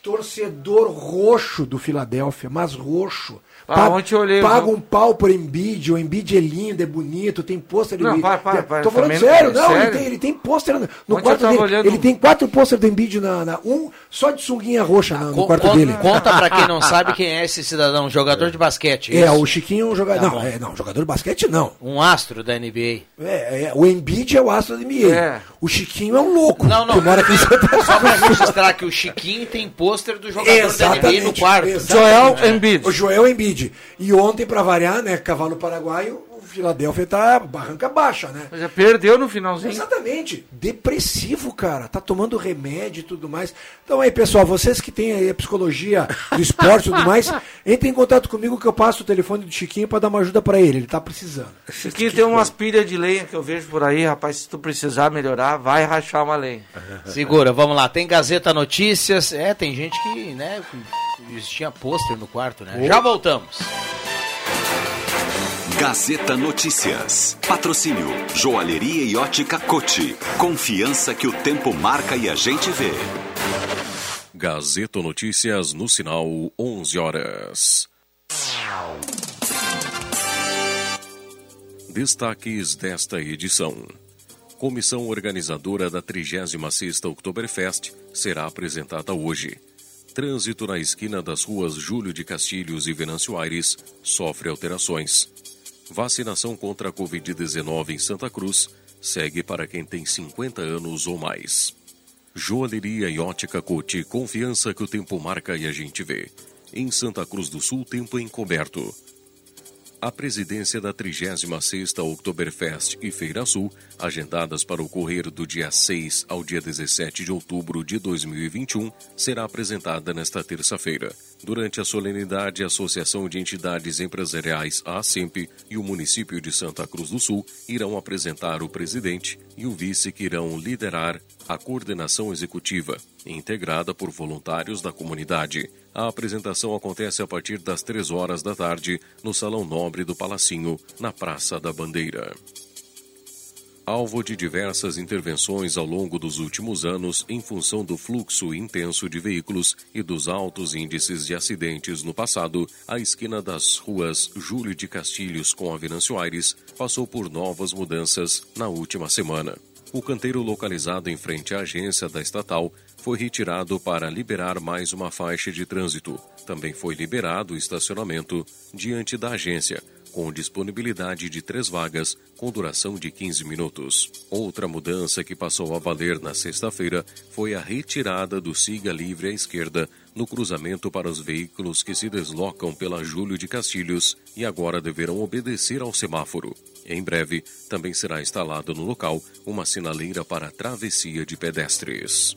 Speaker 4: Torcedor roxo do Filadélfia, mas roxo.
Speaker 12: Ah,
Speaker 4: Paga-
Speaker 12: ontem eu olhei,
Speaker 4: Paga
Speaker 12: eu-
Speaker 4: um pau por Embiid, o Embiid é lindo, é bonito, tem pôster de
Speaker 12: Não,
Speaker 4: Embiid.
Speaker 12: para, para, para,
Speaker 4: Tô falando
Speaker 12: também-
Speaker 4: sério, não,
Speaker 12: sério?
Speaker 4: ele tem, ele tem pôster no, quarto dele.
Speaker 12: olhando-
Speaker 4: Ele tem quatro pôster do Embiid na, na- um só de sunguinha roxa na- no
Speaker 2: Co-
Speaker 4: quarto
Speaker 2: conta,
Speaker 4: dele.
Speaker 2: Conta pra quem não <laughs> sabe quem é esse cidadão, jogador de basquete.
Speaker 4: É,
Speaker 2: isso?
Speaker 4: o Chiquinho é um jogador.
Speaker 2: Tá
Speaker 4: não, é, não, jogador de basquete não.
Speaker 2: Um astro da NBA.
Speaker 4: É, é, o Embiid é o astro da NBA.
Speaker 2: É.
Speaker 4: O Chiquinho é um louco.
Speaker 2: Não, não.
Speaker 4: Que mora aqui em Santa
Speaker 2: Só pra registrar que o Chiquinho tem pôster do jogador da NBA no quarto.
Speaker 4: exatamente. O Joel Embiid. E ontem, pra variar, né, cavalo paraguaio, Filadélfia tá barranca baixa, né?
Speaker 12: Mas já perdeu no finalzinho.
Speaker 4: Exatamente. Depressivo, cara. Tá tomando remédio e tudo mais. Então aí, pessoal, vocês que têm aí a psicologia do esporte e tudo mais, <laughs> entrem em contato comigo que eu passo o telefone do Chiquinho para dar uma ajuda para ele. Ele tá precisando.
Speaker 12: Chiquinho tem umas pilhas de lenha que eu vejo por aí, rapaz. Se tu precisar melhorar, vai rachar uma lenha. <laughs>
Speaker 2: Segura, vamos lá. Tem Gazeta Notícias. É, tem gente que, né, tinha pôster no quarto, né? Já voltamos.
Speaker 1: Gazeta Notícias. Patrocínio Joalheria e Ótica Cote. Confiança que o tempo marca e a gente vê.
Speaker 13: Gazeta Notícias no sinal 11 horas. Destaques desta edição. Comissão organizadora da 36ª Oktoberfest será apresentada hoje. Trânsito na esquina das ruas Júlio de Castilhos e Venâncio Aires sofre alterações. Vacinação contra a Covid-19 em Santa Cruz segue para quem tem 50 anos ou mais. Joalheria e ótica Cote, confiança que o tempo marca e a gente vê. Em Santa Cruz do Sul, tempo encoberto. A presidência da 36ª Oktoberfest e Feira Sul, agendadas para ocorrer do dia 6 ao dia 17 de outubro de 2021, será apresentada nesta terça-feira. Durante a solenidade, a Associação de Entidades Empresariais, a ASEMP, e o município de Santa Cruz do Sul irão apresentar o presidente e o vice que irão liderar a coordenação executiva, integrada por voluntários da comunidade. A apresentação acontece a partir das três horas da tarde no Salão Nobre do Palacinho, na Praça da Bandeira. Alvo de diversas intervenções ao longo dos últimos anos em função do fluxo intenso de veículos e dos altos índices de acidentes no passado, a esquina das ruas Júlio de Castilhos com a Venâncio Aires passou por novas mudanças na última semana. O canteiro localizado em frente à agência da estatal foi retirado para liberar mais uma faixa de trânsito. Também foi liberado o estacionamento diante da agência, com disponibilidade de três vagas, com duração de 15 minutos. Outra mudança que passou a valer na sexta-feira foi a retirada do siga livre à esquerda no cruzamento para os veículos que se deslocam pela Júlio de Castilhos e agora deverão obedecer ao semáforo. Em breve, também será instalada no local uma sinaleira para travessia de pedestres.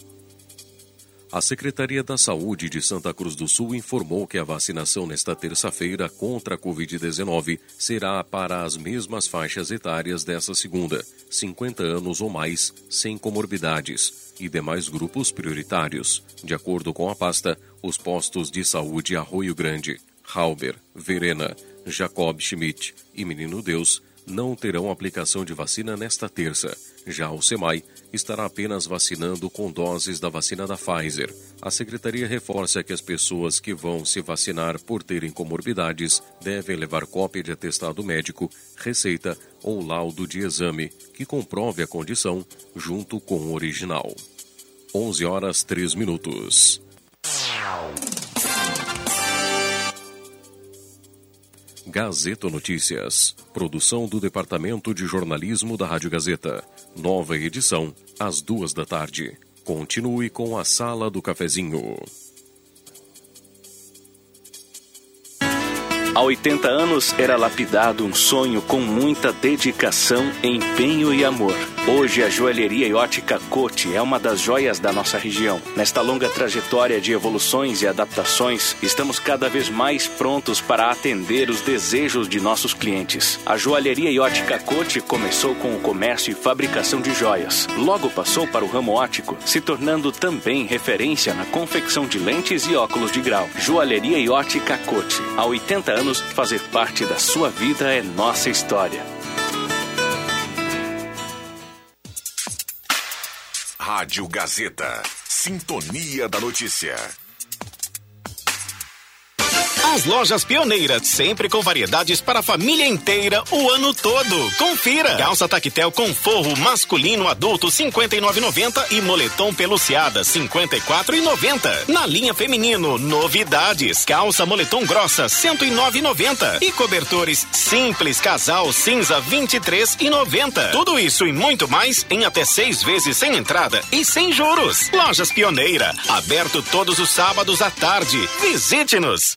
Speaker 13: A Secretaria da Saúde de Santa Cruz do Sul informou que a vacinação nesta terça-feira contra a Covid-19 será para as mesmas faixas etárias dessa segunda, 50 anos ou mais, sem comorbidades, e demais grupos prioritários. De acordo com a pasta, os postos de saúde Arroio Grande, Halber, Verena, Jacob Schmidt e Menino Deus não terão aplicação de vacina nesta terça. Já o SEMAI estará apenas vacinando com doses da vacina da Pfizer. A secretaria reforça que as pessoas que vão se vacinar por terem comorbidades devem levar cópia de atestado médico, receita ou laudo de exame que comprove a condição junto com o original. 11 horas 3 minutos. Gazeta Notícias. Produção do Departamento de Jornalismo da Rádio Gazeta. Nova edição, às duas da tarde. Continue com a Sala do Cafezinho.
Speaker 7: Há 80 anos era lapidado um sonho com muita dedicação, empenho e amor. Hoje a joalheria e ótica Cote é uma das joias da nossa região. Nesta longa trajetória de evoluções e adaptações, estamos cada vez mais prontos para atender os desejos de nossos clientes. A joalheria e ótica Cote começou com o comércio e fabricação de joias. Logo passou para o ramo óptico, se tornando também referência na confecção de lentes e óculos de grau. Joalheria e ótica Cote. Há 80 anos, fazer parte da sua vida é nossa história.
Speaker 1: Rádio Gazeta. Sintonia da Notícia.
Speaker 14: As lojas Pioneira, sempre com variedades para a família inteira o ano todo. Confira! Calça Tactel com forro masculino adulto 59,90 e moletom peluciada 54,90. Na linha feminino, novidades. Calça moletom grossa 109,90 e cobertores simples casal cinza 23,90. Tudo isso e muito mais em até seis vezes sem entrada e sem juros. Lojas Pioneira, aberto todos os sábados à tarde. Visite-nos!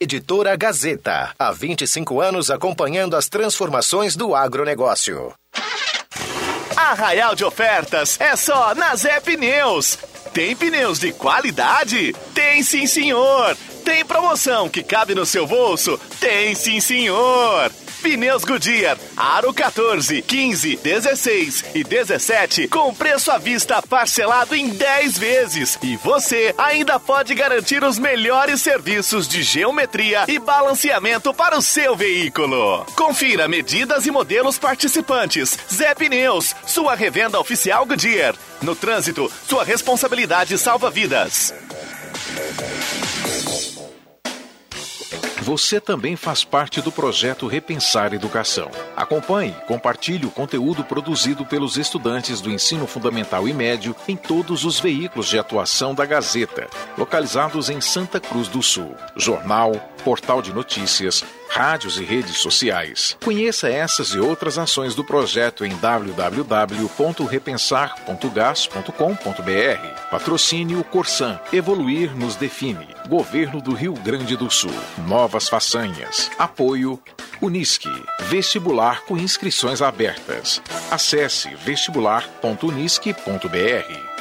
Speaker 15: Editora Gazeta. Há 25 anos acompanhando as transformações do agronegócio.
Speaker 14: Arraial de ofertas é só na Zé Pneus. Tem pneus de qualidade? Tem sim, senhor. Tem promoção que cabe no seu bolso? Tem sim, senhor. Pneus Goodyear, Aro 14, 15, 16 e 17 com preço à vista parcelado em 10 vezes. E você ainda pode garantir os melhores serviços de geometria e balanceamento para o seu veículo. Confira medidas e modelos participantes. Zé Pneus, sua revenda oficial Goodyear. No trânsito, sua responsabilidade salva vidas.
Speaker 16: Você também faz parte do projeto Repensar Educação. Acompanhe e compartilhe o conteúdo produzido pelos estudantes do ensino fundamental e médio em todos os veículos de atuação da Gazeta, localizados em Santa Cruz do Sul. Jornal, portal de notícias, rádios e redes sociais. Conheça essas e outras ações do projeto em www.repensar.gas.com.br. Patrocínio Corsan. Evoluir nos define. Governo do Rio Grande do Sul. Novas façanhas. Apoio Unisque. Vestibular com inscrições abertas. Acesse vestibular.unisque.br.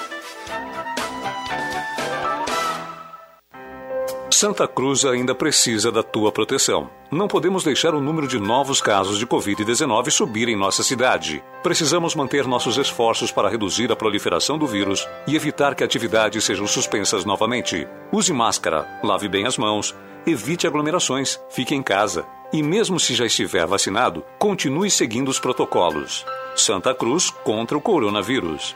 Speaker 8: Santa Cruz ainda precisa da tua proteção. Não podemos deixar o número de novos casos de Covid-19 subir em nossa cidade. Precisamos manter nossos esforços para reduzir a proliferação do vírus e evitar que atividades sejam suspensas novamente. Use máscara, lave bem as mãos, evite aglomerações, fique em casa. E mesmo se já estiver vacinado, continue seguindo os protocolos. Santa Cruz contra o coronavírus.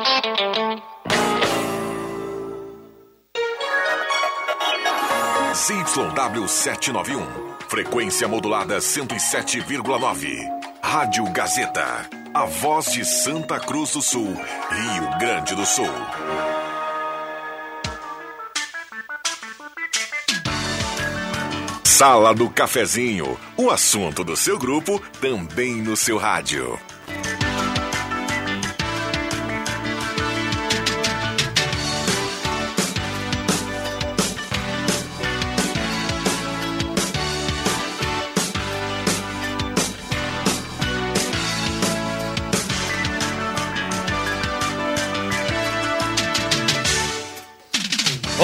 Speaker 1: ZYW 791. Frequência modulada 107,9. Rádio Gazeta. A voz de Santa Cruz do Sul, Rio Grande do Sul. Sala do Cafezinho. O assunto do seu grupo também no seu rádio.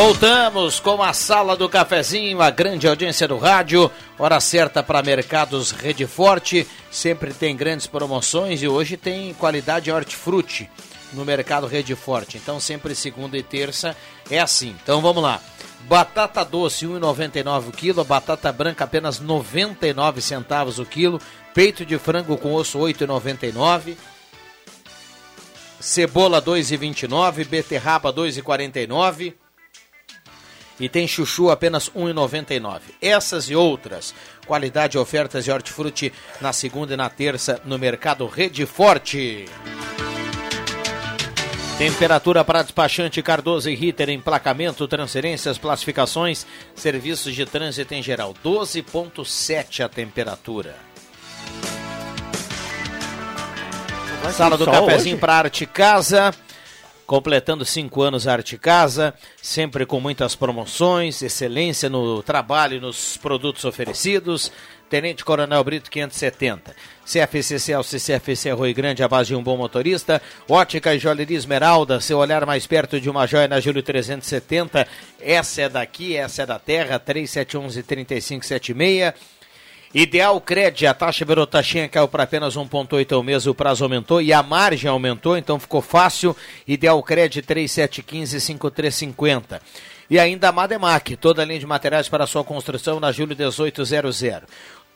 Speaker 2: Voltamos com a sala do cafezinho, a grande audiência do rádio, hora certa para mercados Rede Forte, sempre tem grandes promoções e hoje tem qualidade hortifruti no mercado Rede Forte. Então sempre segunda e terça é assim. Então vamos lá. Batata doce 1,99 o quilo, batata branca apenas 99 centavos o quilo, peito de frango com osso 8,99. Cebola 2,29, beterraba 2,49 e tem chuchu apenas R$ 1,99. Essas e outras, qualidade, ofertas e hortifruti na segunda e na terça no mercado Rede Forte. Temperatura para despachante Cardoso e Ritter, emplacamento, transferências, classificações, serviços de trânsito em geral. 12,7 a temperatura. Sala do cafezinho para Arte Casa completando cinco anos a Arte Casa, sempre com muitas promoções, excelência no trabalho e nos produtos oferecidos. Tenente Coronel Brito 570. CFCC ao CFC Rui Grande, a base de um bom motorista. Ótica e Joalheria Esmeralda, seu olhar mais perto de uma joia na Júlio 370. Essa é daqui, essa é da terra, 3711-3576. Ideal Cred, a taxa virou taxinha, caiu para apenas 1,8 ao mês, o prazo aumentou e a margem aumentou, então ficou fácil. Ideal Cred 3715-5350. E ainda a Mademac, toda a linha de materiais para sua construção na Júlio 1800.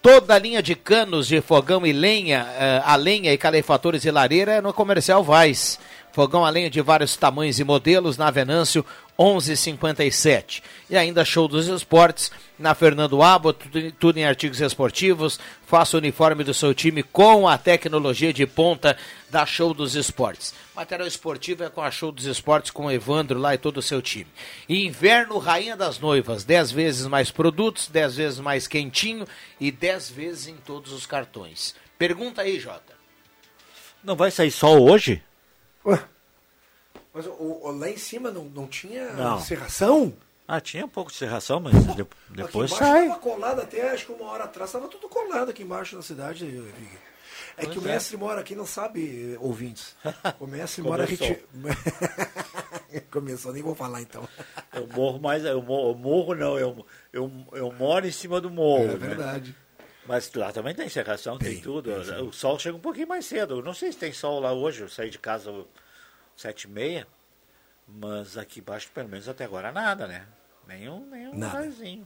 Speaker 2: Toda a linha de canos de fogão e lenha, uh, a lenha e calefatores e lareira é no Comercial Vaz. Fogão a lenha de vários tamanhos e modelos na Venâncio 1157. E ainda show dos esportes na Fernando Abo, tudo, tudo em artigos esportivos. Faça o uniforme do seu time com a tecnologia de ponta da Show dos Esportes. Material esportivo é com a Show dos Esportes, com o Evandro lá e todo o seu time. Inverno, Rainha das Noivas, 10 vezes mais produtos, 10 vezes mais quentinho e 10 vezes em todos os cartões. Pergunta aí, Jota.
Speaker 3: Não vai sair sol hoje?
Speaker 4: Ué, mas o, o, lá em cima não, não tinha
Speaker 3: Não.
Speaker 4: serração?
Speaker 3: Ah, tinha um pouco de serração, mas de- depois
Speaker 4: aqui
Speaker 3: sai.
Speaker 4: Tava colado até, acho que uma hora atrás, estava tudo colado aqui embaixo na cidade, Vig. É que o
Speaker 3: Pois é.
Speaker 4: mestre mora aqui, não sabe, eh, ouvintes. O mestre <laughs> mora reti... <laughs> Começou, nem vou falar então.
Speaker 3: Eu morro mais, eu morro, eu morro não, eu, eu, eu moro em cima do morro.
Speaker 4: É
Speaker 3: né?
Speaker 4: verdade.
Speaker 3: Mas lá também tem serração, tem, tudo. o sol chega um pouquinho mais cedo. Eu não sei se tem sol lá hoje, eu saí de casa às sete e meia, mas aqui embaixo, pelo menos até agora, nada, né? Nenhum, nenhum
Speaker 4: Nada.
Speaker 3: raizinho.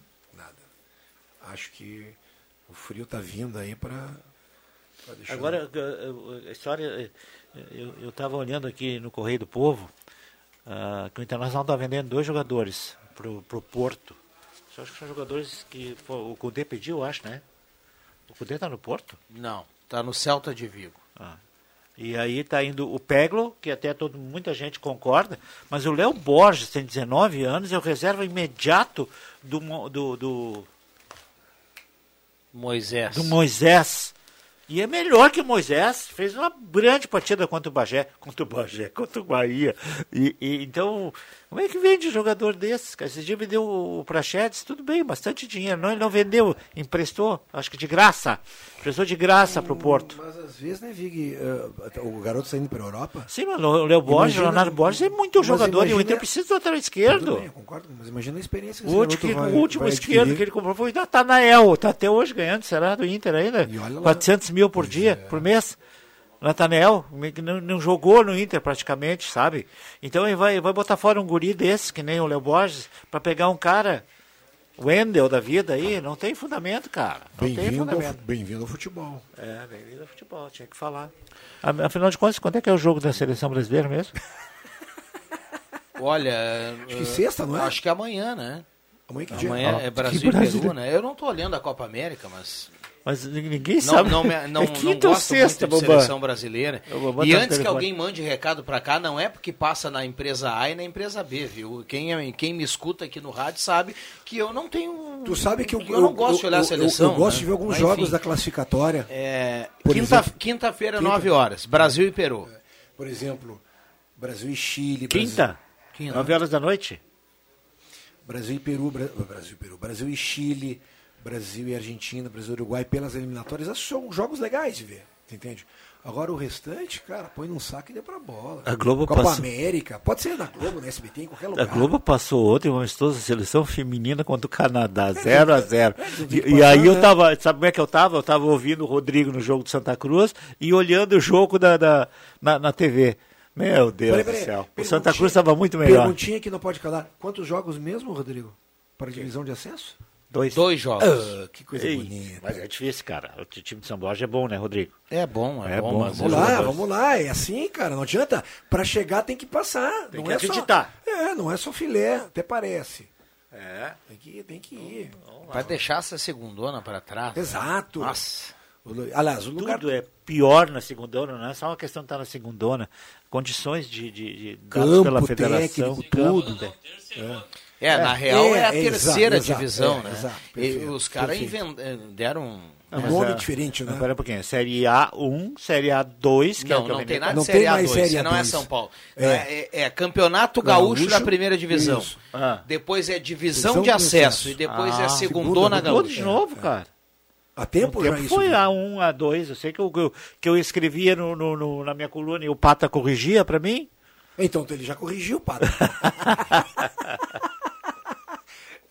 Speaker 4: Acho que o frio tá vindo aí para deixar.
Speaker 3: Agora, a história, eu estava olhando aqui no Correio do Povo, ah, que o Internacional está vendendo dois jogadores para o Porto. Só acho que são jogadores que pô, o Cudê pediu, acho, né? O Cudê está no Porto?
Speaker 2: Não, tá no Celta de Vigo.
Speaker 3: Ah. E aí está indo o Peglo, que até todo, muita gente concorda, mas o Léo Borges tem 19 anos, é o reserva imediato do, do, do,
Speaker 2: Moisés.
Speaker 3: do Moisés. E é melhor que o Moisés. Fez uma grande partida contra o Bagé. Contra o Bagé, contra o Bahia. E, e, então, como é que vende jogador desses? cara? Esse dia vendeu o Prachedes, tudo bem, bastante dinheiro. Não, ele não vendeu, emprestou, acho que de graça. Emprestou de graça para o Porto.
Speaker 4: Mas às vezes, né, Vig, eh, o garoto saindo para Europa.
Speaker 3: Sim, mas o Léo Borges, o
Speaker 4: Imagina-
Speaker 3: Leonardo Borges é muito jogador e o
Speaker 4: imagina-
Speaker 3: Inter precisa do lateral esquerdo.
Speaker 4: Bem, eu concordo, mas imagina a experiência que
Speaker 3: O último,
Speaker 4: vai-
Speaker 3: o último
Speaker 4: vai
Speaker 3: esquerdo
Speaker 4: adquirir.
Speaker 3: que ele comprou foi o Natanael. Tá até hoje ganhando, será, do Inter ainda?
Speaker 4: olha lá.
Speaker 3: 400 mil por dia, por mês. Natanael, que não, não jogou no Inter praticamente, sabe? Então ele vai, vai botar fora um guri desse, que nem o Léo Borges, pra pegar um cara, Wendel da vida aí, não tem fundamento, cara. Não tem
Speaker 4: Bem-vindo ao,
Speaker 3: fundamento.
Speaker 4: bem-vindo ao futebol.
Speaker 3: É, bem-vindo ao futebol, tinha que falar. A- Afinal de contas, quando é que é o jogo da seleção brasileira mesmo? <laughs>
Speaker 2: Olha.
Speaker 4: Acho que sexta, não é?
Speaker 2: Acho que amanhã, né?
Speaker 4: Amanhã?
Speaker 2: Amanhã
Speaker 3: Ah,
Speaker 2: é
Speaker 3: que
Speaker 2: Brasil e
Speaker 3: Brasil.
Speaker 2: Peru, né? Eu não tô olhando a Copa América, mas.
Speaker 3: Mas ninguém
Speaker 2: Não,
Speaker 3: sabe.
Speaker 2: não, me- <laughs> não,
Speaker 3: é
Speaker 2: não
Speaker 3: quinta ou
Speaker 2: gosto
Speaker 3: sexta,
Speaker 2: muito de seleção brasileira.
Speaker 3: Eu
Speaker 2: E antes que alguém mande recado pra cá, não é porque passa na empresa A e na empresa B, viu? Quem, é- quem me escuta aqui no rádio sabe que eu não tenho.
Speaker 4: Tu sabe que eu,
Speaker 2: eu, não gosto de olhar a
Speaker 4: eu-
Speaker 2: seleção.
Speaker 4: Eu, eu gosto
Speaker 2: né?
Speaker 4: de ver alguns
Speaker 2: Mas,
Speaker 4: jogos
Speaker 2: enfim,
Speaker 4: da classificatória.
Speaker 2: É, quinta- Quinta-feira,
Speaker 4: quinta-
Speaker 2: 9 horas. Brasil e Peru.
Speaker 4: Por exemplo, Brasil e Chile.
Speaker 3: Quinta?
Speaker 2: Quinta.
Speaker 3: 9 horas da noite?
Speaker 4: Brasil e Peru, Bra- Brasil e Peru, Brasil e Chile, Brasil e Argentina, Brasil e Uruguai pelas eliminatórias, esses são jogos legais de ver, entende? Agora o restante, cara, põe num saco e dê pra bola.
Speaker 3: A Globo
Speaker 4: Copa
Speaker 3: passou-
Speaker 4: América, pode ser na Globo, na SBT, em qualquer lugar.
Speaker 3: A Globo passou ontem um amistoso seleção feminina contra o Canadá, <laughs> 0 a 0
Speaker 4: tem que
Speaker 3: E, e aí eu
Speaker 4: né?
Speaker 3: tava, sabe como é que eu tava? Eu tava ouvindo o Rodrigo no jogo de Santa Cruz e olhando o jogo da, da- na, na TV. Meu Deus
Speaker 4: Peraí,
Speaker 3: do
Speaker 4: peraí,
Speaker 3: céu. O Santa Cruz estava muito melhor.
Speaker 4: Perguntinha que não pode calar. Quantos jogos mesmo, Rodrigo? Para a divisão de acesso?
Speaker 3: Dois.
Speaker 2: Dois jogos.
Speaker 4: Ah, que coisa
Speaker 3: Ei,
Speaker 4: bonita.
Speaker 3: Mas é difícil, cara. O time de São Borja é bom, né, Rodrigo?
Speaker 2: É bom, é,
Speaker 3: É
Speaker 2: bom.
Speaker 3: bom,
Speaker 4: Vamos
Speaker 2: é
Speaker 4: lá,
Speaker 2: jogador.
Speaker 4: vamos lá. É assim, cara. Não adianta. Para chegar tem que passar.
Speaker 3: Tem
Speaker 4: não
Speaker 3: que
Speaker 4: é
Speaker 3: acreditar.
Speaker 4: Só, é, não é só filé, até parece.
Speaker 3: É.
Speaker 4: Tem que, tem que ir.
Speaker 2: Vai deixar essa segundona pra trás.
Speaker 4: Exato.
Speaker 2: Nossa.
Speaker 4: O lu- Aliás, o lugar.
Speaker 3: Tudo é pior na segundona, não é só uma questão de estar na segundona. Condições de, de, de dadas
Speaker 4: Campo,
Speaker 3: pela federação.
Speaker 4: técnico,
Speaker 3: campo,
Speaker 4: tudo.
Speaker 3: te-
Speaker 2: É, na
Speaker 4: É,
Speaker 2: real é,
Speaker 4: é,
Speaker 2: a
Speaker 4: é,
Speaker 2: terceira
Speaker 4: exato,
Speaker 2: divisão,
Speaker 4: exato,
Speaker 2: né?
Speaker 4: é, exato,
Speaker 2: e
Speaker 4: perfeito,
Speaker 2: os caras eh, deram.
Speaker 4: É um
Speaker 3: Mas,
Speaker 4: nome diferente, né?
Speaker 3: Não, pera um pouquinho. Série A1, Série A2, que é o
Speaker 2: Não,
Speaker 3: que eu
Speaker 2: não
Speaker 3: me
Speaker 2: tem nada de
Speaker 4: Não
Speaker 2: Série
Speaker 4: tem mais
Speaker 2: A2,
Speaker 4: Série
Speaker 2: você não é
Speaker 4: A2.
Speaker 2: São Paulo.
Speaker 4: É.
Speaker 2: É, é- é Campeonato Gaúcho,
Speaker 4: Gaúcho,
Speaker 2: da primeira divisão.
Speaker 4: isso.
Speaker 3: Ah.
Speaker 2: Depois é divisão,
Speaker 4: Divisão
Speaker 2: de
Speaker 4: de
Speaker 2: acesso.
Speaker 4: acesso.
Speaker 2: E depois é
Speaker 3: Ah,
Speaker 4: segunda,
Speaker 2: segundona
Speaker 4: tudo
Speaker 3: Tudo de
Speaker 2: gaúcha.
Speaker 3: novo, cara.
Speaker 4: Há tempo,
Speaker 3: O
Speaker 4: já
Speaker 3: tempo
Speaker 4: isso.
Speaker 3: foi
Speaker 4: viu?
Speaker 3: A1, A2. Eu sei que eu, que eu, que eu escrevia no, no- no- na minha coluna e o Pata corrigia pra mim.
Speaker 4: Então ele já corrigiu, Pato. <laughs>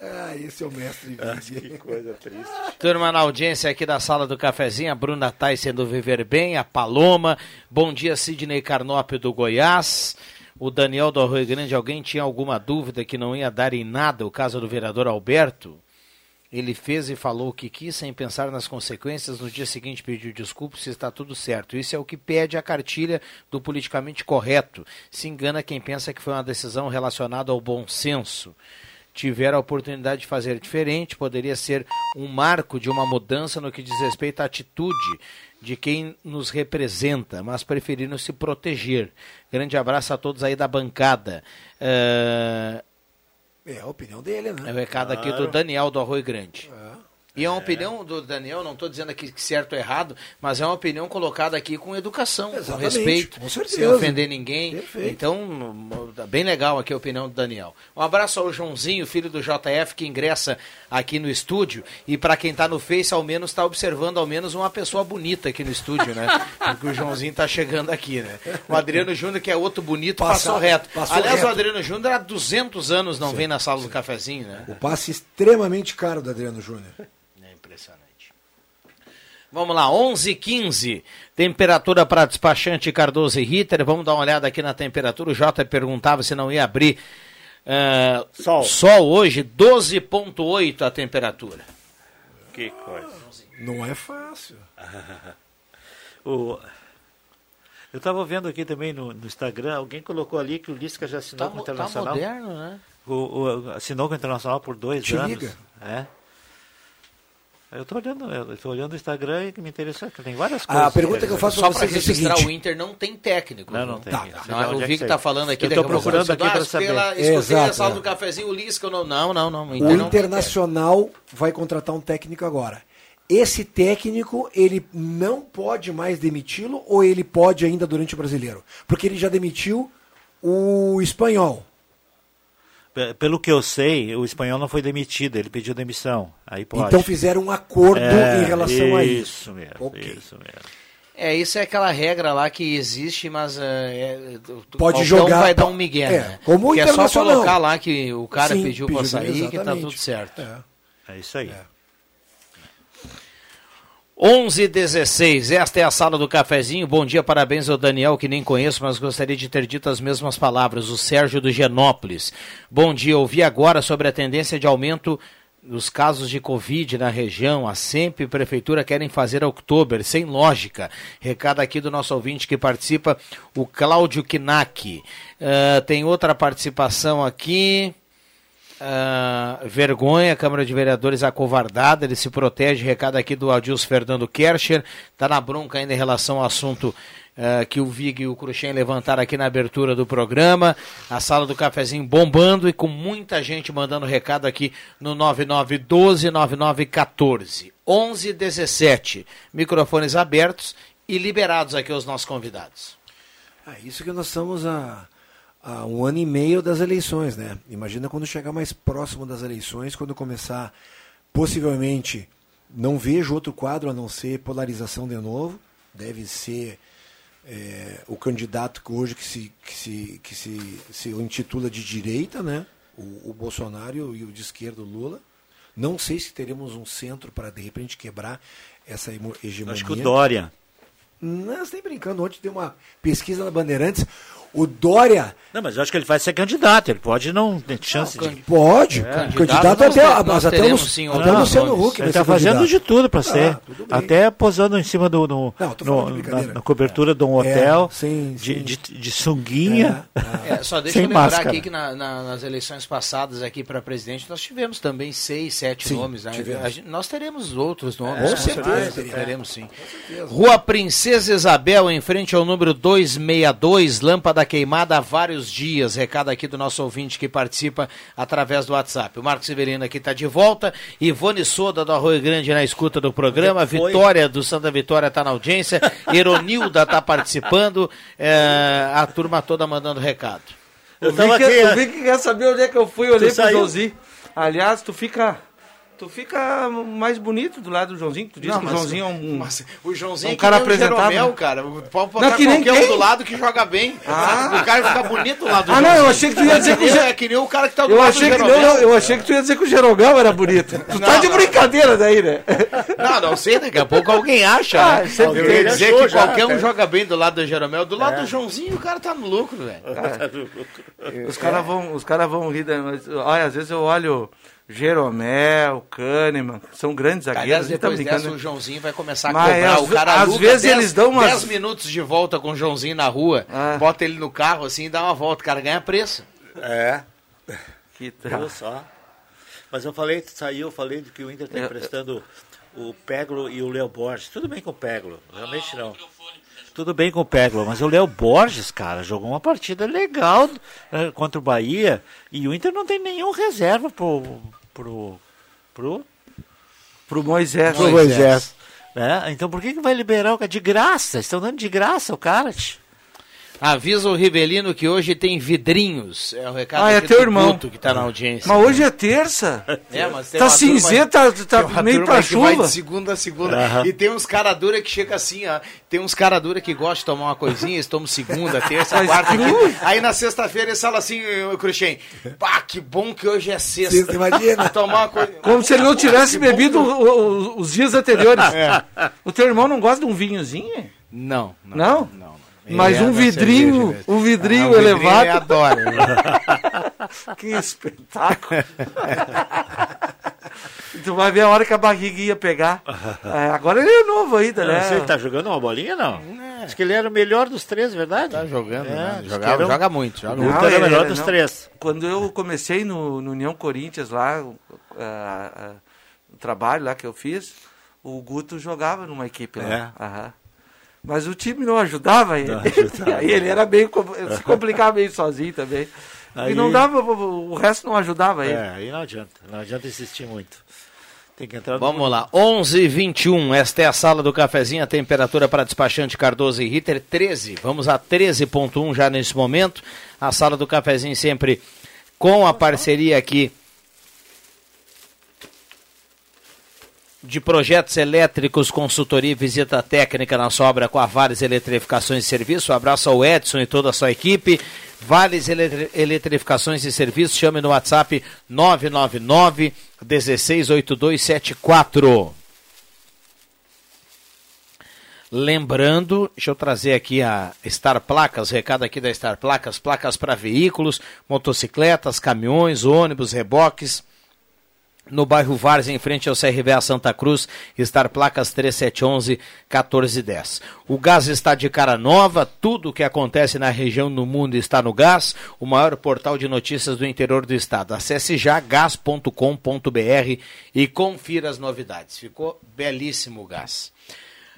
Speaker 4: Ah, esse é o mestre.
Speaker 3: que coisa triste.
Speaker 2: Turma na audiência aqui da sala do cafezinho, a Bruna Tais sendo viver bem, a Paloma, bom dia Sidney Carnópio do Goiás, o Daniel do Arroio Grande, alguém tinha alguma dúvida que não ia dar em nada o caso do vereador Alberto? Ele fez e falou o que quis sem pensar nas consequências. No dia seguinte pediu desculpas se está tudo certo. Isso é o que pede a cartilha do politicamente correto. Se engana quem pensa que foi uma decisão relacionada ao bom senso. Tiver a oportunidade de fazer diferente, poderia ser um marco de uma mudança no que diz respeito à atitude de quem nos representa, mas preferiram se proteger. Grande abraço a todos aí da bancada. Uh,
Speaker 4: é a opinião dele, né?
Speaker 2: é o recado aqui do Daniel do Arroio Grande. E é uma opinião do Daniel, não estou dizendo aqui que certo ou errado, mas é uma opinião colocada aqui com educação, com
Speaker 4: Exatamente,
Speaker 2: respeito,
Speaker 4: com
Speaker 2: sem ofender ninguém.
Speaker 4: Perfeito.
Speaker 2: Então, tá bem legal aqui a opinião do Daniel. Um abraço ao Joãozinho, filho do JF, que ingressa aqui no estúdio. E para quem está no Face, ao menos está observando ao menos uma pessoa bonita aqui no estúdio, né? <laughs> Porque o Joãozinho está chegando aqui, né? O Adriano Júnior, que é outro bonito,
Speaker 4: Passa-
Speaker 2: passou reto.
Speaker 4: passou
Speaker 2: Aliás,
Speaker 4: reto.
Speaker 2: o Adriano Júnior há 200 anos não vem na sala do cafezinho, né?
Speaker 4: O passe extremamente caro do Adriano Júnior.
Speaker 2: Vamos lá, 11 h 15 temperatura para despachante Cardoso e Ritter. Vamos dar uma olhada aqui na temperatura. O Jota perguntava se não ia abrir eh, sol. hoje, 12,8 a temperatura.
Speaker 3: Que coisa.
Speaker 4: Não é fácil. <laughs>
Speaker 3: O... Eu estava vendo aqui também no, no Instagram, alguém colocou ali que o Lisca já assinou
Speaker 2: Tá
Speaker 3: com o
Speaker 2: tá
Speaker 3: Internacional.
Speaker 2: moderno, né?
Speaker 3: O, o- assinou com o Internacional por dois
Speaker 4: Te
Speaker 3: anos.
Speaker 4: liga.
Speaker 3: É. Eu estou olhando, eu tô olhando o Instagram e me interessou, que tem várias
Speaker 4: A
Speaker 3: coisas.
Speaker 4: pergunta que eu faço
Speaker 2: para
Speaker 4: vocês é o
Speaker 2: registrar,
Speaker 4: seguinte.
Speaker 2: o Inter não tem técnico.
Speaker 3: Não,
Speaker 2: viu?
Speaker 3: não tem.
Speaker 2: Tá.
Speaker 3: Lá
Speaker 2: Não,
Speaker 3: onde
Speaker 2: eu
Speaker 3: é
Speaker 2: vi
Speaker 3: que
Speaker 2: que está falando aqui.
Speaker 3: Eu
Speaker 2: a pouco
Speaker 3: procurando aqui
Speaker 2: ah,
Speaker 3: saber.
Speaker 2: Pela, escutei a sala do cafezinho, o Lisca, não, não, não, não. o
Speaker 4: O
Speaker 2: Inter não tem
Speaker 4: Internacional vai contratar um técnico agora. Esse técnico, ele não pode mais demiti-lo ou ele pode ainda durante o brasileiro? Porque ele já demitiu o espanhol.
Speaker 3: Pe- Pelo que eu sei, o espanhol não foi demitido, ele pediu demissão. Aí pode.
Speaker 4: Então fizeram um acordo
Speaker 3: É,
Speaker 4: em relação a isso.
Speaker 3: Isso mesmo,
Speaker 4: Ok.
Speaker 3: isso mesmo.
Speaker 2: É, isso é aquela regra lá que existe, mas é, é,
Speaker 4: Pode jogar-
Speaker 2: vai dar um migué,
Speaker 4: é,
Speaker 2: né?
Speaker 4: como o
Speaker 2: que é só
Speaker 4: Internacional.
Speaker 2: colocar lá que o cara
Speaker 4: Sim,
Speaker 2: pediu pra
Speaker 4: pediu,
Speaker 2: sair que tá
Speaker 4: exatamente.
Speaker 2: tudo certo.
Speaker 4: É.
Speaker 3: É isso aí.
Speaker 2: 11 16 esta é a sala do cafezinho. Bom dia, parabéns ao Daniel, que nem conheço, mas gostaria de ter dito as mesmas palavras. O Sérgio do Genópolis. Bom dia, ouvi agora sobre a tendência de aumento dos casos de Covid na região. A SEMP e Prefeitura querem fazer outubro, sem lógica. Recado aqui do nosso ouvinte que participa, o Cláudio Knack. Ah, tem outra participação aqui. Ah, vergonha, a Câmara de Vereadores acovardada, ele se protege, recado aqui do Adilson Fernando Kercher, está na bronca ainda em relação ao assunto ah, que o Vig e o Cruxem levantaram aqui na abertura do programa, a sala do cafezinho bombando e com muita gente mandando recado aqui no 9912-9914, 1117, microfones abertos e liberados aqui os nossos convidados.
Speaker 4: É isso que nós estamos a, a um ano e meio das eleições, né? Imagina quando chegar mais próximo das eleições, quando começar, possivelmente, não vejo outro quadro a não ser polarização de novo. Deve ser é, o candidato que hoje que se, que se, que se, se intitula de direita, né? O, o Bolsonaro e o de esquerda, o Lula. Não sei se teremos um centro para, de repente, quebrar essa hegemonia.
Speaker 3: Acho que o Dória.
Speaker 4: Não, você está brincando. Ontem deu uma pesquisa na Bandeirantes. O Dória.
Speaker 3: Não, mas eu acho que ele vai ser candidato, ele pode não ter chance de.
Speaker 4: Pode.
Speaker 3: É.
Speaker 4: Candidato,
Speaker 2: nós
Speaker 4: até,
Speaker 2: nós
Speaker 4: mas até, o,
Speaker 2: teremos, sim,
Speaker 4: até
Speaker 2: outro
Speaker 4: o Luciano. Huck
Speaker 3: Ele está fazendo
Speaker 4: candidato.
Speaker 3: de tudo para
Speaker 4: Ah,
Speaker 3: ser.
Speaker 4: tudo bem.
Speaker 3: Até posando em cima do. No,
Speaker 4: Não,
Speaker 3: no-
Speaker 4: de
Speaker 3: na, na cobertura de um
Speaker 4: É,
Speaker 3: hotel.
Speaker 4: sim,
Speaker 3: de,
Speaker 4: sim.
Speaker 3: de, de sunguinha.
Speaker 2: É, só <laughs> deixa
Speaker 3: sem
Speaker 2: eu lembrar
Speaker 3: máscara.
Speaker 2: aqui que na- na- nas eleições passadas aqui para presidente nós tivemos também seis, sete
Speaker 4: Sim,
Speaker 2: nomes. né? gente- nós teremos outros nomes.
Speaker 4: com
Speaker 2: com
Speaker 4: certeza,
Speaker 2: teremos sim. Rua Princesa Isabel, em frente ao número 262, lâmpada queimada há vários dias. Recado aqui do nosso ouvinte que participa através do WhatsApp. O Marcos Severino aqui está de volta. Ivone Soda do Arroio Grande na escuta do programa.
Speaker 3: Foi.
Speaker 2: Vitória do Santa Vitória está na audiência. <laughs> Eronilda está participando. É, a turma toda mandando recado.
Speaker 3: Eu
Speaker 12: vi que,
Speaker 3: aqui,
Speaker 12: eu
Speaker 3: né?
Speaker 12: vi que quer saber onde é que eu fui, olhei pro? Joãozinho. Aliás, tu fica Tu fica mais bonito do lado do Joãozinho. Tu disse
Speaker 2: Não,
Speaker 12: que o Joãozinho é um.
Speaker 2: mas o Joãozinho
Speaker 12: um
Speaker 2: é que
Speaker 12: cara
Speaker 2: nem o
Speaker 12: apresentável.
Speaker 2: Jeromel, cara. Pode botar
Speaker 12: Não, que
Speaker 2: qualquer um
Speaker 12: quem?
Speaker 2: do lado que joga bem.
Speaker 12: Ah.
Speaker 2: O cara fica bonito do lado do
Speaker 12: Ah, não, eu
Speaker 2: Joãozinho.
Speaker 12: achei que tu ia dizer
Speaker 2: É
Speaker 12: que o
Speaker 2: nem-
Speaker 12: Ge-
Speaker 2: É que nem o cara que tá do
Speaker 12: Eu
Speaker 2: lado
Speaker 12: achei,
Speaker 2: do
Speaker 12: que, não,
Speaker 2: Jeromel.
Speaker 12: não, eu achei que tu ia dizer que o Jerogão era bonito. Tu tá
Speaker 2: Não,
Speaker 12: de
Speaker 2: não.
Speaker 12: brincadeira daí, né?
Speaker 2: Não, não sei, daqui a pouco alguém acha.
Speaker 12: Ah,
Speaker 2: né?
Speaker 12: sempre
Speaker 2: Eu ia dizer
Speaker 12: Achou
Speaker 2: que
Speaker 12: já,
Speaker 2: qualquer um
Speaker 12: cara.
Speaker 2: joga bem do lado do Jeromel. Do lado
Speaker 12: É.
Speaker 2: do Joãozinho, o cara tá no lucro, velho.
Speaker 12: Os caras vão, os cara vão rir, né? mas olha, às vezes eu olho Jeromel, Kahneman, são grandes zagueiros.
Speaker 2: Aliás,
Speaker 12: tá
Speaker 2: depois
Speaker 12: brincando,
Speaker 2: dessa,
Speaker 12: né?
Speaker 2: o Joãozinho vai começar a
Speaker 12: Mas
Speaker 2: cobrar.
Speaker 12: às
Speaker 2: o cara
Speaker 12: às
Speaker 2: aluga
Speaker 12: vezes
Speaker 2: 10
Speaker 12: eles dão umas-
Speaker 2: 10 minutos de volta com o Joãozinho na rua,
Speaker 12: Ah.
Speaker 2: bota ele no carro assim e dá uma volta. O cara ganha preço.
Speaker 3: É.
Speaker 12: Que
Speaker 3: Viu só? Mas eu falei, saiu, eu falei de que o Inter está
Speaker 12: Eu-
Speaker 3: emprestando o Peglo e o Léo Borges. Tudo bem com o Peglo, realmente não. Tudo bem com o Peglo, mas o Léo Borges, cara, jogou uma partida legal eh, contra o Bahia e o Inter não tem nenhum reserva pro. pro. pro.
Speaker 12: Pro Moisés.
Speaker 3: pro Moisés. né? Então por que, que vai liberar o cara? De graça, estão dando de graça o cara. tch.
Speaker 2: Avisa o Rivelino que hoje tem vidrinhos. É o recado
Speaker 12: Ah, é teu
Speaker 2: do
Speaker 12: irmão.
Speaker 2: Guto que tá na audiência.
Speaker 12: Mas hoje é terça.
Speaker 2: É, mas tem
Speaker 12: tá
Speaker 2: turma-
Speaker 12: cinzenta, tá
Speaker 2: tem uma
Speaker 12: meio
Speaker 2: turma
Speaker 12: pra chuva.
Speaker 2: de segunda a segunda.
Speaker 12: Aham.
Speaker 2: E tem uns cara dura que chega assim, ó. Tem uns cara dura que gostam de tomar uma coisinha, eles tomam segunda, terça,
Speaker 12: Mas
Speaker 2: quarta. Aí na sexta-feira eles falam assim, ô, Cruxem, pá, que bom que hoje é sexta.
Speaker 4: Sexta, imagina. <laughs>
Speaker 2: Tomar uma coisa.
Speaker 12: Como se ele não tivesse bebido o- o- os dias anteriores.
Speaker 2: É.
Speaker 12: O teu irmão não gosta de um vinhozinho?
Speaker 2: Não.
Speaker 12: Não?
Speaker 2: Não?
Speaker 12: Mas
Speaker 2: é
Speaker 12: um vidrinho,
Speaker 2: mesmo.
Speaker 12: um vidrinho
Speaker 2: Ah, vidrinho
Speaker 12: elevado.
Speaker 2: ele adora. <laughs>
Speaker 12: que espetáculo. <laughs> tu vai ver a hora que a barriga ia pegar. É, agora ele é novo ainda,
Speaker 3: Não
Speaker 12: né?
Speaker 3: sei, tá jogando uma bolinha não? Acho que ele era o melhor dos três, verdade?
Speaker 2: Tá jogando,
Speaker 3: É,
Speaker 2: né? Jogava-
Speaker 3: era
Speaker 2: joga muito, joga
Speaker 3: o
Speaker 2: muito.
Speaker 3: Guto era o
Speaker 12: Não,
Speaker 3: melhor
Speaker 12: é,
Speaker 3: dos
Speaker 12: não.
Speaker 3: três.
Speaker 12: Quando eu comecei no, no União Corinthians lá, o, ah, ah, o trabalho lá que eu fiz, o Guto jogava numa equipe lá. Aham. Mas o time não ajudava ele.
Speaker 3: Não <laughs> ajudava.
Speaker 12: aí ele era meio. se complicava meio sozinho também.
Speaker 3: Aí-
Speaker 12: E não dava, o resto não ajudava ele.
Speaker 3: É, aí não adianta, não adianta insistir muito. Tem que entrar no-
Speaker 2: Vamos lá, 11 h 21 esta é a sala do cafezinho, a temperatura para despachante Cardoso e Ritter 13, vamos a 13.1 já nesse momento, a sala do cafezinho sempre com a parceria aqui de projetos elétricos, consultoria e visita técnica na sua obra com a Vales Eletrificações e Serviço. Um abraço ao Edson e toda a sua equipe. Vales Eletri- Eletrificações e Serviços, chame no WhatsApp 999 168274. Lembrando, deixa eu trazer aqui a Star Placas, recado aqui da Star Placas, placas para veículos, motocicletas, caminhões, ônibus, reboques. No bairro Várzea, em frente ao CRVA Santa Cruz, Star Placas 3711-1410. O gás está de cara nova, tudo o que acontece na região no mundo está no gás, o maior portal de notícias do interior do estado. Acesse já gas.com.br e confira as novidades. Ficou belíssimo o gás.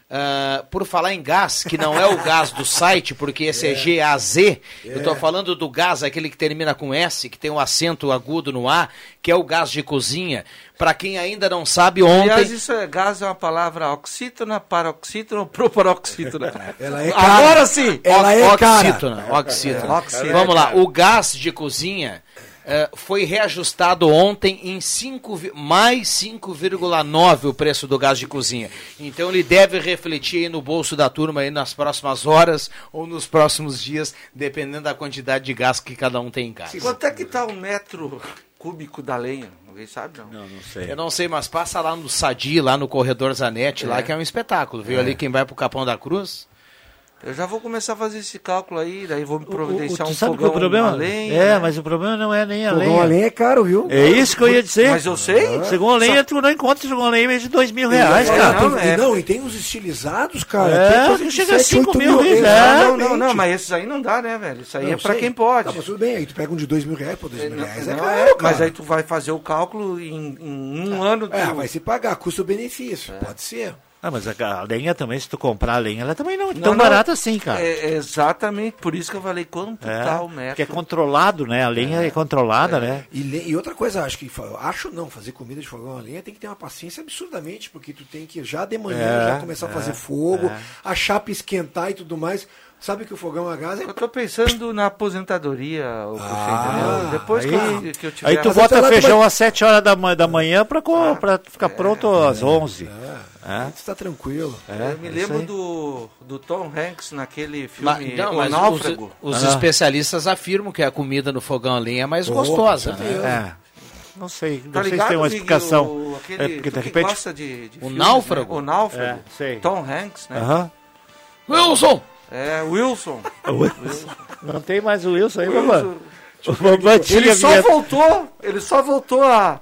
Speaker 2: Ah, por falar em gás, que não é o gás do site, porque esse é, GAZ, eu estou falando do gás, aquele que termina com S, que tem um acento agudo no A, que é o gás de cozinha. Para quem ainda não sabe, ontem.
Speaker 12: Aliás, isso é gás é uma palavra oxítona, paroxítona ou proparoxítona. <laughs>
Speaker 4: Ela é
Speaker 12: Agora
Speaker 4: cara.
Speaker 12: sim!
Speaker 4: Ela é cara.
Speaker 2: Oxítona, oxítona.
Speaker 12: É, oxítona.
Speaker 2: Vamos lá, o gás de cozinha eh, foi reajustado ontem em 5, vi- mais 5,9 o preço do gás de cozinha. Então ele deve refletir aí no bolso da turma aí nas próximas horas ou nos próximos dias, dependendo da quantidade de gás que cada um tem em casa.
Speaker 12: Quanto é que tá um metro cúbico da lenha? Alguém sabe, não?
Speaker 3: Não, não sei.
Speaker 2: Eu não sei, mas passa lá no Sadi, lá no corredor Zanetti, lá que é um espetáculo. Viu
Speaker 12: É.
Speaker 2: ali quem vai pro Capão da Cruz?
Speaker 12: Eu já vou começar a fazer esse cálculo aí, daí vou me
Speaker 3: O-
Speaker 12: providenciar
Speaker 3: tu
Speaker 12: um
Speaker 3: sabe
Speaker 12: fogão
Speaker 3: que o problema
Speaker 12: a lenha.
Speaker 3: É,
Speaker 12: né?
Speaker 3: mas o problema não é nem a
Speaker 4: Fogão
Speaker 3: lenha.
Speaker 4: a lenha é caro, viu?
Speaker 3: É isso que eu ia dizer.
Speaker 12: Mas eu sei.
Speaker 3: Segundo a lenha, tu não encontra segundo a lenha de dois mil reais,
Speaker 4: É,
Speaker 3: cara.
Speaker 12: Não,
Speaker 4: e
Speaker 12: é-
Speaker 4: não, e tem os estilizados, cara.
Speaker 3: É,
Speaker 4: tem
Speaker 3: que chega a
Speaker 4: 7,
Speaker 3: cinco
Speaker 4: 8
Speaker 3: mil reais,
Speaker 12: Não,
Speaker 3: é.
Speaker 12: não, não, não, mas esses aí não dá, né, velho? Isso aí
Speaker 4: Não,
Speaker 12: é pra
Speaker 4: sei.
Speaker 12: quem pode.
Speaker 4: Tá, mas tudo bem, aí tu pega um de dois mil reais, pô, dois mil
Speaker 12: Não,
Speaker 4: reais é
Speaker 12: não,
Speaker 4: caro,
Speaker 12: é,
Speaker 4: cara.
Speaker 12: mas aí tu vai fazer o cálculo em, em um ano.
Speaker 4: É, vai se pagar, custo-benefício, pode ser.
Speaker 3: Ah, mas a, a lenha também, se tu comprar a lenha, ela também não é
Speaker 12: Não,
Speaker 3: tão
Speaker 12: não,
Speaker 3: barata assim, cara.
Speaker 12: É, exatamente, por isso que eu falei quanto
Speaker 3: É,
Speaker 12: tá o metro.
Speaker 3: Porque é controlado, né? A lenha é, controlada, né?
Speaker 4: E, le- e outra coisa, acho que acho não, fazer comida de fogão a lenha tem que ter uma paciência absurdamente, porque tu tem que já de manhã
Speaker 3: É,
Speaker 4: já começar a
Speaker 3: é,
Speaker 4: fazer fogo,
Speaker 3: é.
Speaker 4: a chapa esquentar e tudo mais. Sabe que o fogão a gás é.
Speaker 12: Eu tô pensando na aposentadoria, o
Speaker 3: Ah,
Speaker 12: Depois
Speaker 3: aí,
Speaker 12: que, que eu tiver.
Speaker 3: aí tu
Speaker 12: Mas
Speaker 3: bota
Speaker 12: tu
Speaker 3: feijão
Speaker 12: vai-
Speaker 3: às 7 horas da, ma- da manhã pra, co- pra ficar pronto às 11. É.
Speaker 4: Você tá tranquilo.
Speaker 3: É,
Speaker 12: eu me
Speaker 3: é
Speaker 12: lembro do, do Tom Hanks naquele filme
Speaker 2: não,
Speaker 12: O
Speaker 2: mas
Speaker 12: Náufrago.
Speaker 2: os, os
Speaker 3: Ah.
Speaker 2: especialistas afirmam que a comida no fogão a lenha é mais
Speaker 3: Oh,
Speaker 2: gostosa, né?
Speaker 3: É. Não sei, não
Speaker 12: Tá
Speaker 3: sei se
Speaker 12: ligado,
Speaker 3: tem uma explicação.
Speaker 12: o- aquele-
Speaker 3: é porque de repente.
Speaker 12: gosta de, de
Speaker 2: O
Speaker 12: filmes,
Speaker 2: Náufrago?
Speaker 12: né? O Náufrago.
Speaker 3: É, sei.
Speaker 12: Tom Hanks, né?
Speaker 2: Wilson!
Speaker 12: É, <laughs> Wilson.
Speaker 3: Não tem mais o Wilson aí,
Speaker 12: Wilson. Ele só voltou, ele só voltou a,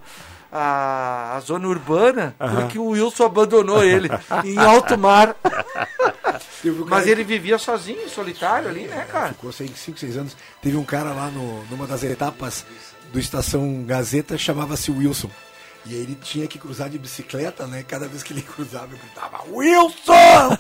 Speaker 12: a, a zona urbana
Speaker 3: Aham.
Speaker 12: porque o Wilson abandonou ele <laughs> em alto mar.
Speaker 4: Teve um
Speaker 12: Mas ele vivia sozinho, solitário ali, né, cara?
Speaker 4: Ficou 5, 6 anos. Teve um cara lá no, numa das etapas do Estação Gazeta, chamava-se Wilson. E aí ele tinha que cruzar de bicicleta, né? Cada vez que ele <laughs> cruzava, eu gritava, Wilson!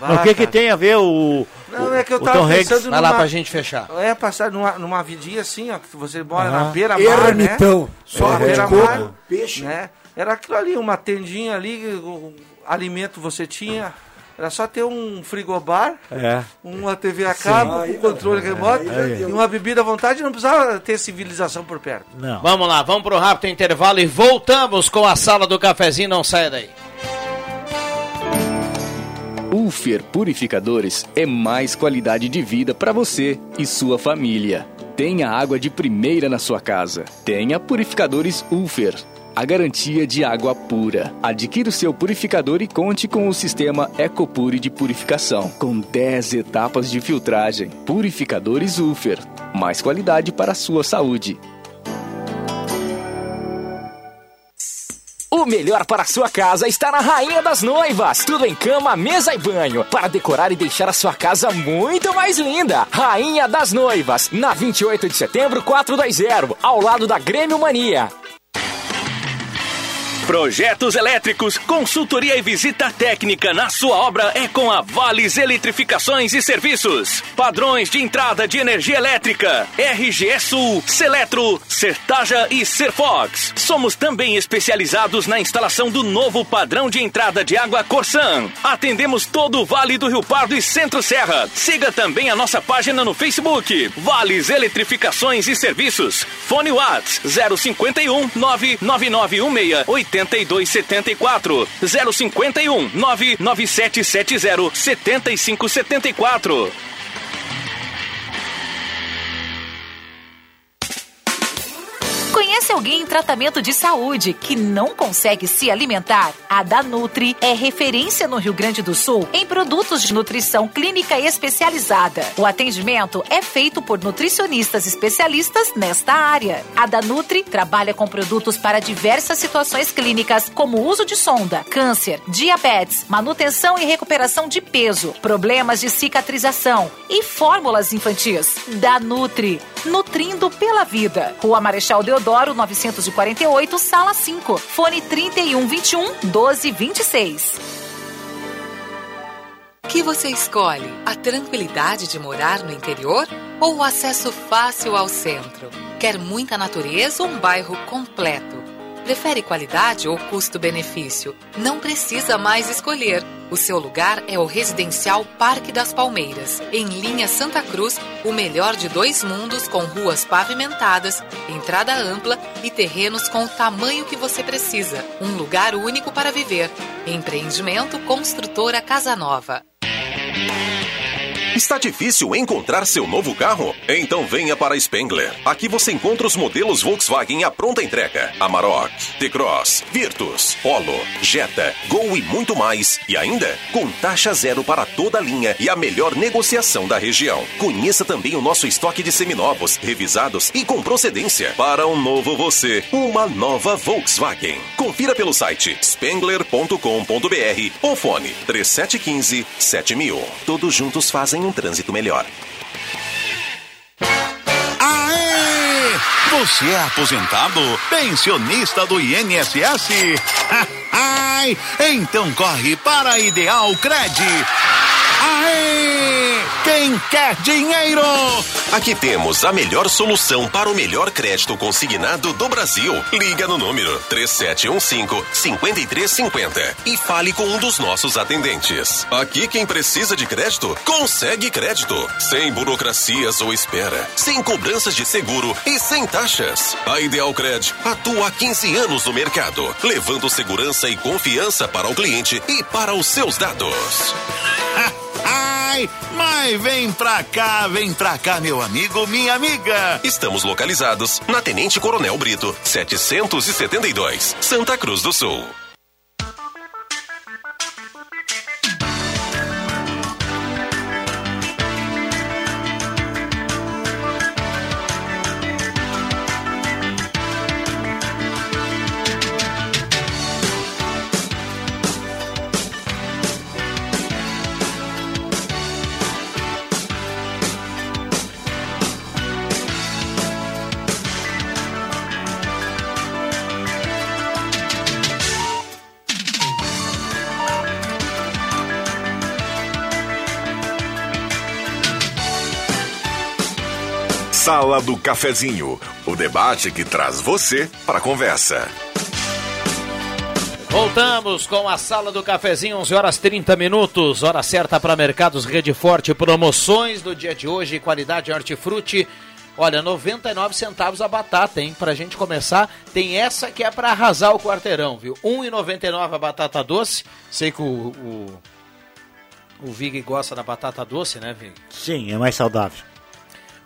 Speaker 3: Mas o que, que tem a ver o.
Speaker 12: Não, é que eu tava pensando
Speaker 2: Vai lá
Speaker 12: numa-
Speaker 2: pra gente fechar.
Speaker 12: É, passar numa, numa vidinha assim, ó, que você mora
Speaker 3: Aham.
Speaker 12: na beira-mar,
Speaker 4: Ermitão.
Speaker 12: né?
Speaker 4: Só de
Speaker 12: beira-mar,
Speaker 4: peixe.
Speaker 12: Né? Era aquilo ali, uma tendinha ali, alimento você tinha. Era só ter um frigobar,
Speaker 3: É.
Speaker 12: uma TV a cabo,
Speaker 4: Aí,
Speaker 12: um controle remoto
Speaker 4: aí,
Speaker 12: e uma bebida à vontade. Não precisava ter civilização por perto.
Speaker 3: Não.
Speaker 2: Vamos lá, vamos pro rápido intervalo e voltamos com a sala do cafezinho. Não saia daí.
Speaker 17: Ulfer Purificadores é mais qualidade de vida para você e sua família. Tenha água de primeira na sua casa. Tenha purificadores Ulfer. A garantia de água pura. Adquira o seu purificador e conte com o sistema Ecopure de purificação, com 10 etapas de filtragem. Purificadores Ulfer. Mais qualidade para a sua saúde.
Speaker 18: O melhor para sua casa está na Rainha das Noivas. Tudo em cama, mesa e banho. Para decorar e deixar a sua casa muito mais linda. Rainha das Noivas, na 28 de setembro 420, ao lado da Grêmio Mania.
Speaker 7: Projetos elétricos, consultoria e visita técnica na sua obra é com a Vales Eletrificações e Serviços. Padrões de entrada de energia elétrica, RGE Sul, Seletro, Sertaja e Serfox. Somos também especializados na instalação do novo padrão de entrada de água Corsan. Atendemos todo o Vale do Rio Pardo e Centro Serra. Siga também a nossa página no Facebook, Vales Eletrificações e Serviços. Fone Whats 051 99916 8274 051 99770 7574
Speaker 19: Conhece alguém em tratamento de saúde que não consegue se alimentar? A Danutri é referência no Rio Grande do Sul em produtos de nutrição clínica especializada. O atendimento é feito por nutricionistas especialistas nesta área. A Danutri trabalha com produtos para diversas situações clínicas, como uso de sonda, câncer, diabetes, manutenção e recuperação de peso, problemas de cicatrização e fórmulas infantis. Danutri, nutrindo pela vida. Rua Marechal Deodoro, 948, sala 5. Fone 3121 1226.
Speaker 20: que você escolhe? A tranquilidade de morar no interior ou o acesso fácil ao centro? Quer muita natureza ou um bairro completo? Prefere qualidade ou custo-benefício? Não precisa mais escolher. O seu lugar é o residencial Parque das Palmeiras, em linha Santa Cruz, o melhor de dois mundos com ruas pavimentadas, entrada ampla e terrenos com o tamanho que você precisa. Um lugar único para viver. Empreendimento Construtora Casa Nova.
Speaker 21: Está difícil encontrar seu novo carro? Então venha para a Spengler. Aqui você encontra os modelos Volkswagen à pronta entrega. Amarok, T-Cross, Virtus, Polo, Jetta, Gol e muito mais. E ainda com taxa zero para toda a linha e a melhor negociação da região. Conheça também o nosso estoque de seminovos, revisados e com procedência. Para um novo você, uma nova Volkswagen. Confira pelo site spengler.com.br ou fone 3715 7000. Todos juntos fazem um trânsito melhor.
Speaker 14: Aê! Você é aposentado? Pensionista do INSS? <laughs> Ai, então corre para a Ideal Cred. Aê!
Speaker 22: Quem quer dinheiro.
Speaker 21: Aqui temos a melhor solução para o melhor crédito consignado do Brasil. Liga no número 3715-5350 e fale com um dos nossos atendentes. Aqui quem precisa de crédito, consegue crédito. Sem burocracias ou espera, sem cobranças de seguro e sem taxas. A Ideal Cred atua há 15 anos no mercado, levando segurança e confiança para o cliente e para os seus dados. <laughs>
Speaker 22: Ai, mas vem pra cá, vem pra cá, meu amigo, minha amiga.
Speaker 21: Estamos localizados na Tenente Coronel Brito, 772, Santa Cruz do Sul. Sala do Cafezinho, o debate que traz você para a conversa.
Speaker 2: Voltamos com a sala do cafezinho, 11 horas 30 minutos, hora certa para Mercados Rede Forte, promoções do dia de hoje, qualidade hortifruti. Olha, 99 centavos a batata, hein? Pra gente começar, tem essa que é para arrasar o quarteirão, viu? 1,99 a batata doce. Sei que o, o, o Vig gosta da batata doce, né, Vig?
Speaker 3: Sim, é mais saudável.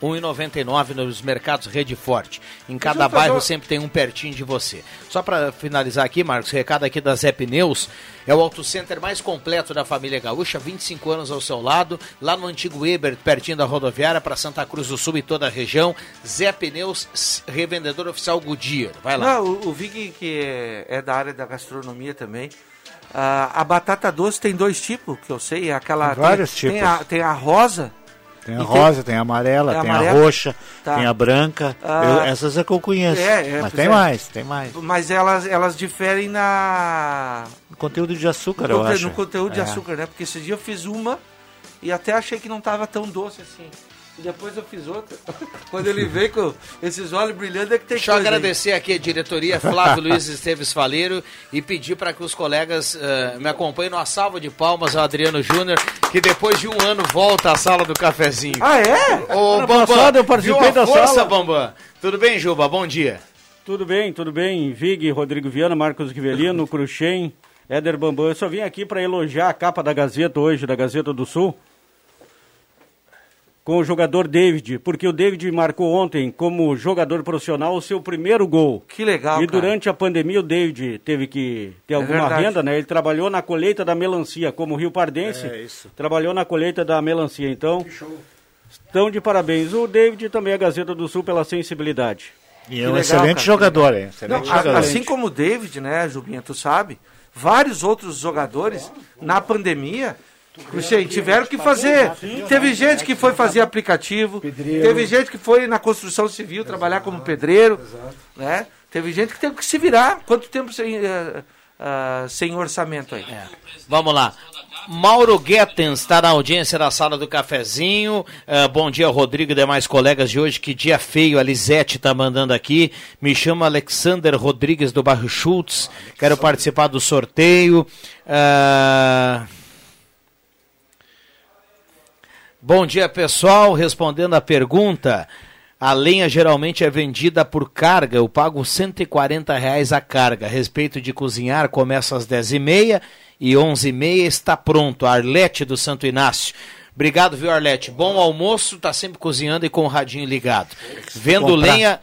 Speaker 2: 1,99 nos mercados Rede Forte. Em cada bairro sempre tem um pertinho de você. Só para finalizar aqui, Marcos, recado aqui da Zé Pneus. É o auto center mais completo da família gaúcha, 25 anos ao seu lado, lá no antigo Weber, pertinho da rodoviária, para Santa Cruz do Sul e toda a região. Zé Pneus, revendedor oficial Goodyear. Vai lá.
Speaker 12: Não, o, o Vig, que é, é, da área da gastronomia também. Uh, a batata doce tem dois tipos, que eu sei. É aquela.
Speaker 3: Tem vários
Speaker 12: tem,
Speaker 3: tipos.
Speaker 12: Tem a, tem a rosa.
Speaker 3: Tem a e rosa, tem, tem, a amarela, tem, a, amarela, a roxa, tá. tem a branca. Ah, eu, essas é que eu conheço. É, é, mas tem é. mais, tem mais.
Speaker 12: Mas elas, elas diferem na.
Speaker 3: No conteúdo de açúcar,
Speaker 12: no
Speaker 3: eu
Speaker 12: conte,
Speaker 3: acho.
Speaker 12: No conteúdo de açúcar, né? Porque esse dia eu fiz uma e até achei que não estava tão doce assim. E depois eu fiz outra. <laughs> Quando ele veio com esses olhos brilhando, é que tem
Speaker 2: Deixa eu agradecer aí. aqui a diretoria Flávio Luiz Esteves Faleiro e pedir para que os colegas uh, me acompanhem numa salva de palmas ao Adriano Júnior, que depois de um ano volta à sala do cafezinho.
Speaker 12: Ah, é?
Speaker 2: Ô, Bambam, passado eu participei da força, sala. Bambam. Tudo bem, Juba? Bom dia.
Speaker 23: Tudo bem, tudo bem. Vig, Rodrigo Viana, Marcos Rivelino, <laughs> Cruxem, Éder Bambam. Eu só vim aqui para elogiar a capa da Gazeta hoje, da Gazeta do Sul com o jogador David, porque o David marcou ontem, como jogador profissional, o seu primeiro gol.
Speaker 12: Que legal,
Speaker 23: E
Speaker 12: cara.
Speaker 23: durante a pandemia o David teve que ter alguma
Speaker 12: verdade.
Speaker 23: renda, né? Ele trabalhou na colheita da melancia, como Rio Pardense.
Speaker 3: É, isso.
Speaker 23: Trabalhou na colheita da melancia, então... Estão de parabéns. O David e também a Gazeta do Sul pela sensibilidade.
Speaker 3: E é um excelente jogador, hein? Excelente
Speaker 12: Não,
Speaker 3: jogador.
Speaker 12: Assim como o David, né, Jubinha, tu sabe, vários outros jogadores, na pandemia, Puxei, tiveram que fazer. Teve gente que foi fazer aplicativo, teve gente que foi na construção civil trabalhar como pedreiro, né? Teve gente que teve que se virar. Quanto tempo sem, uh, uh, sem orçamento aí?
Speaker 2: É. Vamos lá. Mauro Guetens está na audiência da sala do cafezinho. Uh, bom dia, Rodrigo e demais colegas de hoje. Que dia feio, a Lisete está mandando aqui. Me chamo Alexander Rodrigues do bairro Schultz. Quero participar do sorteio. Uh... Bom dia, pessoal. Respondendo a pergunta, a lenha geralmente é vendida por carga. Eu pago 140 reais a carga. A respeito de cozinhar, começa às 10h30 e 11h30 está pronto. Arlete do Santo Inácio. Obrigado, viu, Arlete? Bom almoço, tá sempre cozinhando e com o radinho ligado. Vendo Comprar. lenha,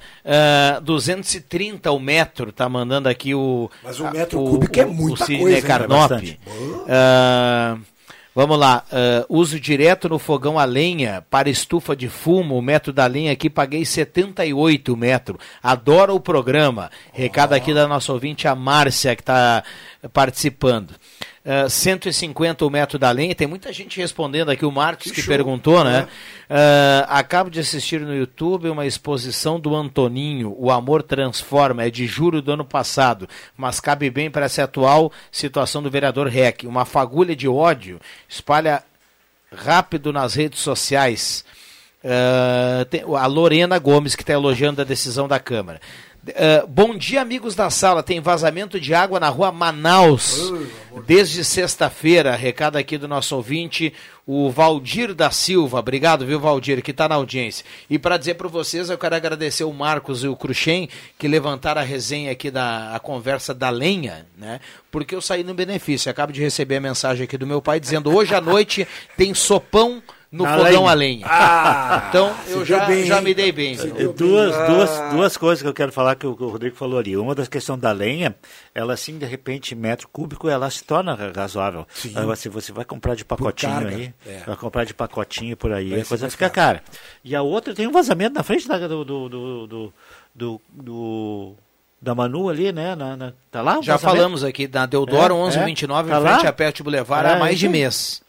Speaker 2: uh, 230 o metro, tá mandando aqui o.
Speaker 4: Mas o metro o, cúbico é muita
Speaker 2: o
Speaker 4: coisa,
Speaker 2: Carnop. Né? Uh, Vamos lá, uh, uso direto no fogão a lenha para estufa de fumo, o metro da lenha aqui paguei 78 metro. Adoro o programa. Recado aqui da nossa ouvinte, a Márcia, que está participando. Uh, 150 o metro da lenha, tem muita gente respondendo aqui, o Marcos que, que perguntou, né? Uh, acabo de assistir no YouTube uma exposição do Antoninho, O Amor Transforma, é de julho do ano passado, mas cabe bem para essa atual situação do vereador Reck. Uma fagulha de ódio espalha rápido nas redes sociais. Uh, tem, a Lorena Gomes, que está elogiando a decisão da Câmara. Uh, bom dia, amigos da sala. Tem vazamento de água na rua Manaus desde sexta-feira. Recado aqui do nosso ouvinte, o Valdir da Silva. Obrigado, viu, Valdir, que está na audiência. E para dizer para vocês, eu quero agradecer o Marcos e o Cruxem que levantaram a resenha aqui da a conversa da lenha, né? Porque eu saí no benefício. Acabo de receber a mensagem aqui do meu pai dizendo: hoje à noite tem sopão no
Speaker 3: Na
Speaker 2: fogão
Speaker 3: lenha.
Speaker 2: a lenha.
Speaker 3: Ah,
Speaker 2: então eu já,
Speaker 3: bem,
Speaker 2: já me dei bem.
Speaker 3: Se
Speaker 2: viu?
Speaker 3: deu Duas, duas, duas coisas que eu quero falar que o, que o Rodrigo falou ali. Uma das questões da lenha, ela assim, de repente, metro cúbico, ela se torna ra- razoável.
Speaker 4: Sim.
Speaker 3: Agora, se você vai comprar de pacotinho aí,
Speaker 4: é.
Speaker 3: vai comprar de pacotinho por aí,
Speaker 4: Vai
Speaker 3: a coisa fica cara. E a outra tem um vazamento na frente da, do, do, do, do, do- do- da Manu ali, né? Na, na- tá lá?
Speaker 2: Já
Speaker 3: vazamento?
Speaker 2: falamos aqui da Deodoro
Speaker 3: É,
Speaker 2: 1129,
Speaker 3: é. Tá
Speaker 2: em frente
Speaker 3: lá?
Speaker 2: a Pet Boulevard,
Speaker 3: É,
Speaker 2: há mais de mês.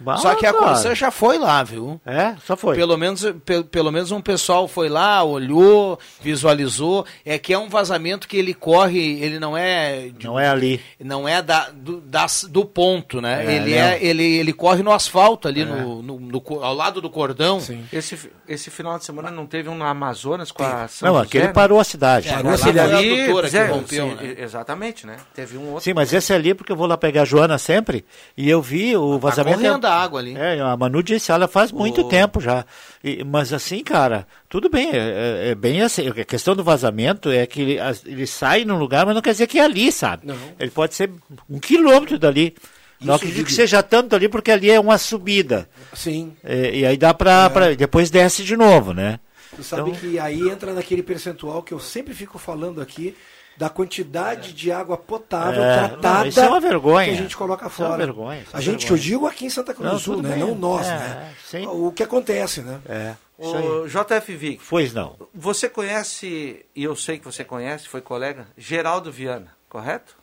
Speaker 3: Bah,
Speaker 2: Só que a
Speaker 3: cara.
Speaker 2: Corsã já foi lá, viu?
Speaker 3: É, só foi.
Speaker 2: Pelo menos, pe- pelo menos um pessoal foi lá, olhou, visualizou. É que é um vazamento que ele corre, ele não é. de-
Speaker 3: Não é ali.
Speaker 2: Não é da, do, das- do ponto, né?
Speaker 3: É,
Speaker 2: ele, é, ele, ele corre no asfalto ali,
Speaker 12: É.
Speaker 2: no, no- no ao lado do cordão.
Speaker 12: Esse, fi- esse final de semana não teve um no Amazonas com a São
Speaker 3: Não,
Speaker 12: José,
Speaker 3: aquele
Speaker 12: né?
Speaker 3: parou a cidade.
Speaker 12: É,
Speaker 3: Parou a
Speaker 12: aquele
Speaker 3: cidade.
Speaker 12: ali,
Speaker 2: que rompeu,
Speaker 12: sim,
Speaker 2: né?
Speaker 12: Exatamente, né? Teve um outro.
Speaker 3: Sim, mas esse ali, porque eu vou lá pegar a Joana sempre, e eu vi o vazamento.
Speaker 2: Tá correndo a água ali.
Speaker 3: É, a Manu disse, ela faz muito
Speaker 2: Oh.
Speaker 3: tempo já. E- mas assim, cara, tudo bem, é, é- é bem assim. A questão do vazamento é que ele, ele sai num lugar, mas não quer dizer que é ali, sabe?
Speaker 4: Não.
Speaker 3: Ele pode ser um quilômetro dali. não acredito que seja tanto ali, porque ali é uma subida.
Speaker 4: Sim.
Speaker 3: É, e aí dá pra, pra- Depois desce de novo, né?
Speaker 4: Tu sabe
Speaker 3: Então-
Speaker 4: que aí entra naquele percentual que eu sempre fico falando aqui da quantidade de água potável
Speaker 3: É,
Speaker 4: tratada
Speaker 3: não, isso é uma vergonha.
Speaker 4: que a gente coloca
Speaker 3: Isso é uma
Speaker 4: fora.
Speaker 3: vergonha, isso é
Speaker 4: a gente
Speaker 3: vergonha.
Speaker 4: que eu digo aqui em Santa Cruz
Speaker 3: Não,
Speaker 4: do Sul, né?
Speaker 3: bem.
Speaker 4: Não nós,
Speaker 3: É,
Speaker 4: né?
Speaker 3: sim.
Speaker 4: O que acontece, né?
Speaker 3: É.
Speaker 12: O JF Vic.
Speaker 3: Pois não.
Speaker 12: Você conhece, e eu sei que você conhece, foi colega, Geraldo Viana, correto?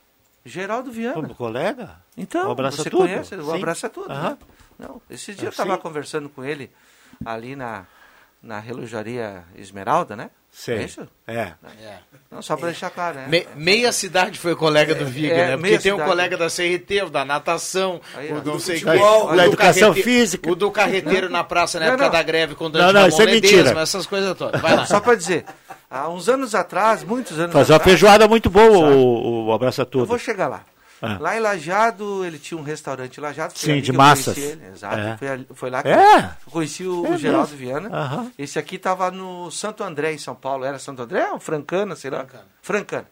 Speaker 12: Geraldo Viana.
Speaker 3: Como colega?
Speaker 12: Então,
Speaker 3: O abraço
Speaker 12: você
Speaker 3: a tudo?
Speaker 12: conhece, o
Speaker 3: Sim.
Speaker 12: abraço a tudo. Né? Não, esse dia
Speaker 3: Eu
Speaker 12: estava
Speaker 3: sei.
Speaker 12: conversando com ele ali na, na relojaria Esmeralda, né?
Speaker 3: Sei.
Speaker 12: É isso?
Speaker 3: É.
Speaker 12: Não, só para deixar claro, né?
Speaker 2: Me- meia cidade foi colega do Viga,
Speaker 12: é,
Speaker 2: né? Porque tem um
Speaker 12: cidade.
Speaker 2: colega da CRT, o da natação,
Speaker 12: Aí,
Speaker 2: o do não
Speaker 12: do
Speaker 2: sei
Speaker 12: futebol,
Speaker 2: qual, o
Speaker 3: da
Speaker 2: do
Speaker 3: educação
Speaker 2: carrete-
Speaker 3: física.
Speaker 2: O do carreteiro na praça, na
Speaker 12: Não,
Speaker 2: época
Speaker 12: não.
Speaker 2: da greve com o
Speaker 3: Não,
Speaker 2: Dante
Speaker 3: não,
Speaker 2: Ramon
Speaker 3: isso é mentira.
Speaker 2: essas coisas todas. Vai lá.
Speaker 12: Só para dizer, há uns anos atrás, muitos anos
Speaker 3: Faz uma
Speaker 12: atrás,
Speaker 3: feijoada muito boa o, o abraço a
Speaker 12: eu
Speaker 3: tudo.
Speaker 12: vou chegar lá.
Speaker 3: Ah.
Speaker 12: Lá em Lajado, ele tinha um restaurante em Lajado. foi
Speaker 3: Sim, de massas.
Speaker 12: ele, Exato,
Speaker 3: É.
Speaker 12: foi, ali- foi lá que
Speaker 3: É?
Speaker 12: eu conheci o,
Speaker 3: É
Speaker 12: o Geraldo
Speaker 3: mesmo?
Speaker 12: Viana.
Speaker 3: Aham.
Speaker 12: Esse aqui estava no Santo André, em São Paulo. Era Santo André ou Francana, sei lá? Francana.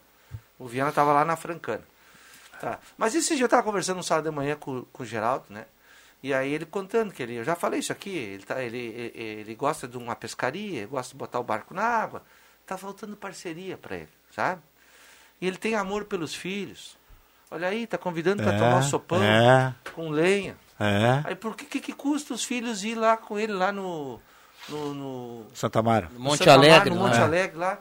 Speaker 12: O Viana estava lá na Francana. Tá. Mas esse dia eu estava conversando no sábado de manhã com, com o Geraldo, né? E aí ele contando que ele, eu já falei isso aqui, ele, tá, ele, ele, ele gosta de uma pescaria, ele gosta de botar o barco na água. Tá faltando parceria para ele, sabe? E ele tem amor pelos filhos. Olha aí, tá convidando para
Speaker 3: É,
Speaker 12: tomar um sopão
Speaker 3: é.
Speaker 12: com lenha.
Speaker 3: É.
Speaker 12: Aí por que, que, que custa os filhos ir lá com ele lá no. no, no
Speaker 3: Santa Mara.
Speaker 12: no
Speaker 2: Monte
Speaker 12: Santa
Speaker 2: Alegre,
Speaker 12: no
Speaker 2: lá.
Speaker 12: Monte
Speaker 2: É.
Speaker 12: Alegre lá.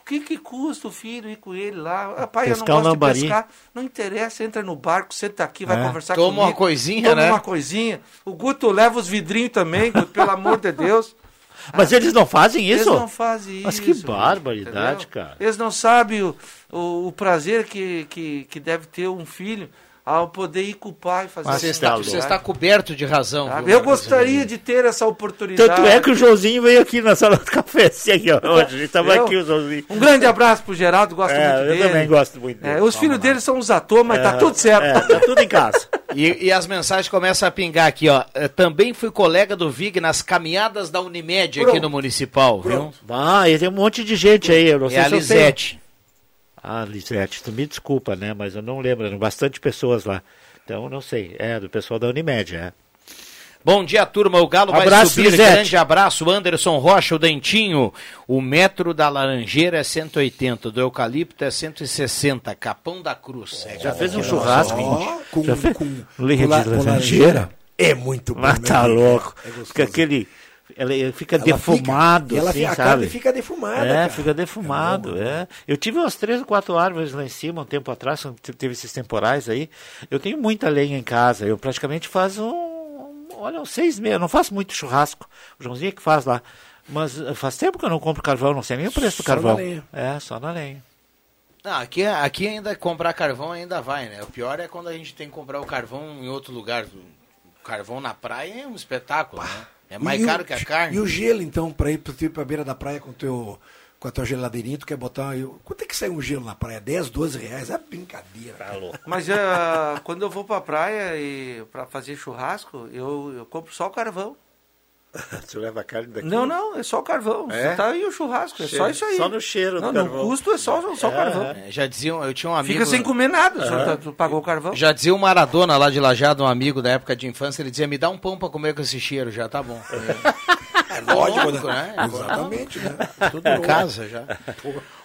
Speaker 12: O que, que custa o filho ir com ele lá? Ah, pai,
Speaker 3: Pescar
Speaker 12: eu não gosto de pescar. Não interessa, entra no barco, senta aqui, vai
Speaker 3: É.
Speaker 12: conversar
Speaker 2: Toma
Speaker 12: comigo.
Speaker 2: uma coisinha,
Speaker 12: Toma
Speaker 2: né?
Speaker 12: uma coisinha. O Guto leva os vidrinhos também, Guto, pelo amor de Deus.
Speaker 3: Mas eles não fazem
Speaker 12: Eles
Speaker 3: isso?
Speaker 12: não fazem
Speaker 3: Mas
Speaker 12: isso.
Speaker 3: que
Speaker 12: Guto,
Speaker 3: barbaridade,
Speaker 12: entendeu?
Speaker 3: cara.
Speaker 12: Eles não sabem o, o, o prazer que, que, que deve ter um filho ao poder ir com o pai e fazer
Speaker 2: Você
Speaker 12: isso.
Speaker 2: está, você está coberto de razão.
Speaker 12: Sabe?
Speaker 2: viu,
Speaker 12: Eu gostaria de ter essa oportunidade.
Speaker 3: Tanto é que o Joãozinho veio aqui na sala do café assim, aqui, ó, hoje. A gente tava
Speaker 12: Eu?
Speaker 3: aqui, o Joãozinho.
Speaker 12: Um grande abraço pro Geraldo, gosto
Speaker 3: É,
Speaker 12: muito
Speaker 3: eu
Speaker 12: dele.
Speaker 3: também gosto muito
Speaker 12: É,
Speaker 3: dele.
Speaker 12: os filhos dele são os atores, mas tá
Speaker 3: É,
Speaker 12: tudo certo.
Speaker 3: é, tá tudo em casa. <laughs>
Speaker 2: E, e as mensagens começam a pingar aqui, ó. Eh, Também fui colega do Vig nas caminhadas da Unimed aqui
Speaker 3: Pronto.
Speaker 2: no Municipal, viu?
Speaker 3: Ah, e tem um monte de gente aí. Eu não
Speaker 2: É
Speaker 3: sei
Speaker 2: a
Speaker 3: se sei.
Speaker 2: Lisete.
Speaker 3: Ah, Lisete, tu me desculpa, né? Mas eu não lembro, eram bastante pessoas lá. Então, não sei. É, do pessoal da Unimed, é.
Speaker 2: Bom dia, turma. O Galo vai
Speaker 3: Abraço,
Speaker 2: subir.
Speaker 3: Lisete.
Speaker 2: Grande abraço, Anderson Rocha, o Dentinho. O metro da Laranjeira é 180, do Eucalipto é 160. Capão da Cruz. É,
Speaker 3: Já fez um churrasco?
Speaker 2: nós-
Speaker 4: com,
Speaker 3: Já fez?
Speaker 4: com, com la-
Speaker 3: de
Speaker 4: com
Speaker 3: laranjeira?
Speaker 4: É muito bom.
Speaker 3: Mas
Speaker 4: né,
Speaker 3: tá louco.
Speaker 4: É gostoso.
Speaker 3: Fica aquele... Ela fica
Speaker 4: Ela
Speaker 3: defumado,
Speaker 4: fica- ela
Speaker 3: assim,
Speaker 4: a
Speaker 3: sabe?
Speaker 4: carne fica defumada,
Speaker 3: É,
Speaker 4: cara.
Speaker 3: fica defumado, é. Eu tive umas três ou quatro árvores lá em cima um tempo atrás, teve esses temporais aí. Eu tenho muita lenha em casa, eu praticamente faço, um, olha, uns seis meses. Eu não faço muito churrasco, o Joãozinho é que faz lá. Mas eh, faz tempo que eu não compro carvão, não sei nem o preço do
Speaker 2: Só na
Speaker 3: carvão.
Speaker 2: lenha.
Speaker 3: É, só na lenha.
Speaker 2: Não, aqui, aqui ainda comprar carvão ainda vai, né? O pior é quando a gente tem que comprar o carvão em outro lugar. O carvão na praia é um espetáculo, né? É mais
Speaker 4: E o-
Speaker 2: caro que a carne.
Speaker 4: E o gelo, então, para ir tipo, pra beira da praia com, o teu, com a tua geladeirinha, tu quer botar. eu- Quanto é que sai um gelo na praia? 10, 12 reais? É brincadeira. Tá louco.
Speaker 12: Mas eh, <laughs> quando eu vou pra praia e para fazer churrasco, eu, eu compro só o carvão. <laughs>
Speaker 3: Você leva a carne daqui?
Speaker 12: Não, não, é só o carvão.
Speaker 3: É?
Speaker 12: Tá aí o churrasco, é
Speaker 3: Cheiro.
Speaker 12: só isso aí.
Speaker 3: Só no cheiro
Speaker 12: Não,
Speaker 3: do
Speaker 12: no
Speaker 3: carvão.
Speaker 12: custo é só, só o
Speaker 3: É,
Speaker 12: carvão.
Speaker 2: É, Já diziam, eu tinha um amigo.
Speaker 12: Fica sem comer nada, só
Speaker 2: Aham.
Speaker 12: tá- tu pagou o carvão.
Speaker 2: Já dizia o Maradona lá de Lajado, um amigo da época de infância, ele dizia: me dá um pão pra comer com esse cheiro, já tá bom. É <laughs>
Speaker 4: lógico,
Speaker 2: né?
Speaker 4: Exatamente, né? <laughs>
Speaker 2: Tudo em casa já.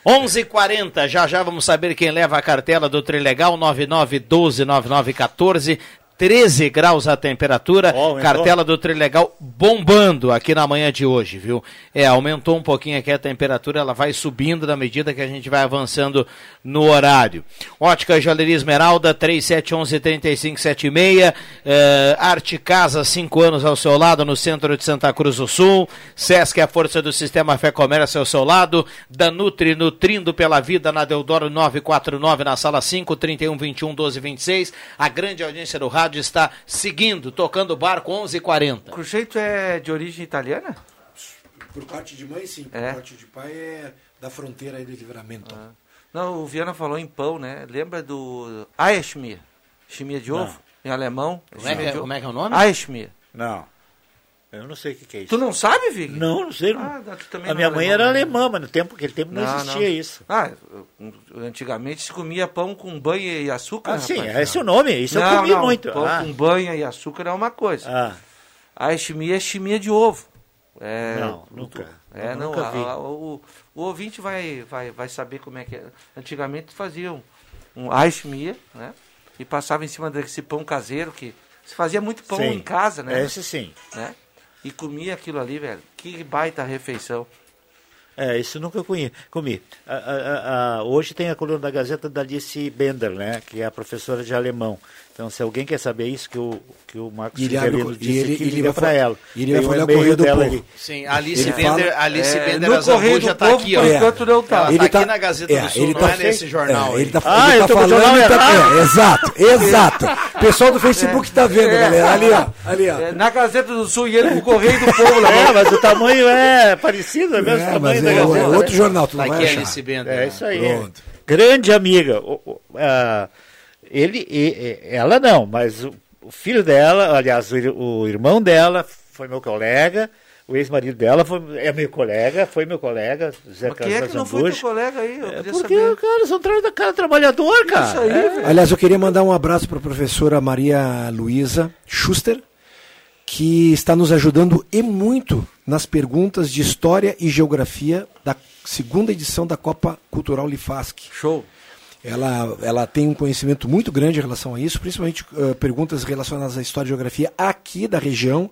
Speaker 2: 11:40 já já vamos saber quem leva a cartela do Trilegal 99129914. 13 graus a temperatura,
Speaker 3: aumentou?
Speaker 2: cartela do Trilegal bombando aqui na manhã de hoje, viu? É, aumentou um pouquinho aqui a temperatura, ela vai subindo na medida que a gente vai avançando no horário. Ótica Joalheria Esmeralda, 3711-3576, eh, Arte Casa, 5 anos ao seu lado, no centro de Santa Cruz do Sul, Sesc, a força do sistema Fé Comércio ao seu lado, Danutri, nutrindo pela vida, na Deodoro 949, na sala 5, 3121 1226, a grande audiência do rádio está seguindo, tocando o barco 11:40.
Speaker 12: Cruzeito é de origem italiana?
Speaker 4: Por parte de mãe, sim. Por
Speaker 12: É.
Speaker 4: parte de pai é da fronteira aí do livramento.
Speaker 12: Não, o Viana falou em pão, né? Lembra do Aeschmier? Chimia de ovo? Em alemão?
Speaker 2: Como é que é- como é que é o nome?
Speaker 12: Aeschmier.
Speaker 3: Não. Eu não sei o que, que é isso.
Speaker 12: Tu não sabe, Vig?
Speaker 3: Não, não sei.
Speaker 12: Ah, tu também
Speaker 3: a
Speaker 12: não
Speaker 3: minha
Speaker 12: é
Speaker 3: mãe
Speaker 12: alemão,
Speaker 3: era
Speaker 12: né?
Speaker 3: alemã, mas no tempo, aquele tempo não, existia isso.
Speaker 12: Ah, antigamente se comia pão com banha e açúcar.
Speaker 3: Ah, sim,
Speaker 12: rapaz.
Speaker 3: esse é o nome, isso eu
Speaker 12: Não,
Speaker 3: comi
Speaker 12: não,
Speaker 3: muito.
Speaker 12: Pão
Speaker 3: Ah.
Speaker 12: com banha e açúcar é uma coisa.
Speaker 3: Ah.
Speaker 12: A chimia é chimia de ovo. É,
Speaker 3: Não, nunca.
Speaker 12: É, não,
Speaker 3: nunca
Speaker 12: a-
Speaker 3: vi.
Speaker 12: a- o, o ouvinte vai, vai, vai saber como é que é. Antigamente faziam um aishmia, né? E passava em cima desse pão caseiro que se fazia muito pão
Speaker 3: Sim,
Speaker 12: em casa, né?
Speaker 3: esse sim.
Speaker 12: Né? E comia aquilo ali, velho. Que baita refeição.
Speaker 3: É, isso nunca comi. comi. A- a- hoje tem a coluna da Gazeta da Alice Bender, né, que é a professora de alemão. Então, se alguém quer saber isso, que o, que o Marcos
Speaker 4: E ele abre
Speaker 3: Rivelino
Speaker 4: o- e
Speaker 3: disse
Speaker 4: ele-
Speaker 3: que
Speaker 4: ele
Speaker 3: liga
Speaker 4: vai
Speaker 3: para ela.
Speaker 4: e ele vai falar o Correio do
Speaker 3: dela
Speaker 4: Povo.
Speaker 3: ali.
Speaker 2: Sim, Alice Bender, Alice
Speaker 4: é,
Speaker 2: Bender
Speaker 4: no
Speaker 2: Azambu já
Speaker 4: do
Speaker 2: tá
Speaker 4: Povo,
Speaker 2: aqui, ó.
Speaker 4: por enquanto não tá.
Speaker 2: Ela
Speaker 4: Ele
Speaker 2: tá aqui na Gazeta
Speaker 4: é,
Speaker 2: do Sul,
Speaker 4: ele
Speaker 2: não
Speaker 4: tá-
Speaker 2: é nesse jornal
Speaker 4: É, ele tá,
Speaker 3: Ah,
Speaker 4: ele
Speaker 3: eu
Speaker 4: tá
Speaker 3: tô com o
Speaker 4: falando.
Speaker 3: jornal
Speaker 4: ele tá- é, exato, <laughs> exato. O pessoal do Facebook tá vendo,
Speaker 12: É.
Speaker 4: galera. Ali, ó. Ali, ó.
Speaker 12: É, na Gazeta do Sul e ele com o Correio do Povo lá. <laughs>
Speaker 3: É, mas o tamanho é parecido, é o mesmo
Speaker 4: É,
Speaker 3: tamanho da
Speaker 4: é,
Speaker 3: Gazeta.
Speaker 4: é outro jornal, tu não
Speaker 2: Tá
Speaker 4: vai
Speaker 2: aqui
Speaker 4: achar.
Speaker 2: Alice Bender.
Speaker 3: É
Speaker 2: né?
Speaker 3: isso aí.
Speaker 4: Pronto.
Speaker 3: Grande amiga. Ele, e- e- ela não, mas o, o filho dela, aliás, o, o irmão dela foi meu colega, o ex-marido dela foi, é meu colega, foi meu colega, Zé
Speaker 12: Mas quem é
Speaker 3: Carlos
Speaker 12: que não foi teu colega aí? Eu
Speaker 3: É porque,
Speaker 12: saber.
Speaker 3: cara, são tra cara trabalhador, cara.
Speaker 12: Isso aí,
Speaker 3: É.
Speaker 12: velho.
Speaker 4: Aliás, eu queria mandar um abraço para a professora Maria Luísa Schuster, que está nos ajudando e muito nas perguntas de História e Geografia da segunda edição da Copa Cultural Lifask.
Speaker 12: Show.
Speaker 4: Ela, ela tem um conhecimento muito grande em relação a isso, principalmente eh, perguntas relacionadas à História e Geografia aqui da região,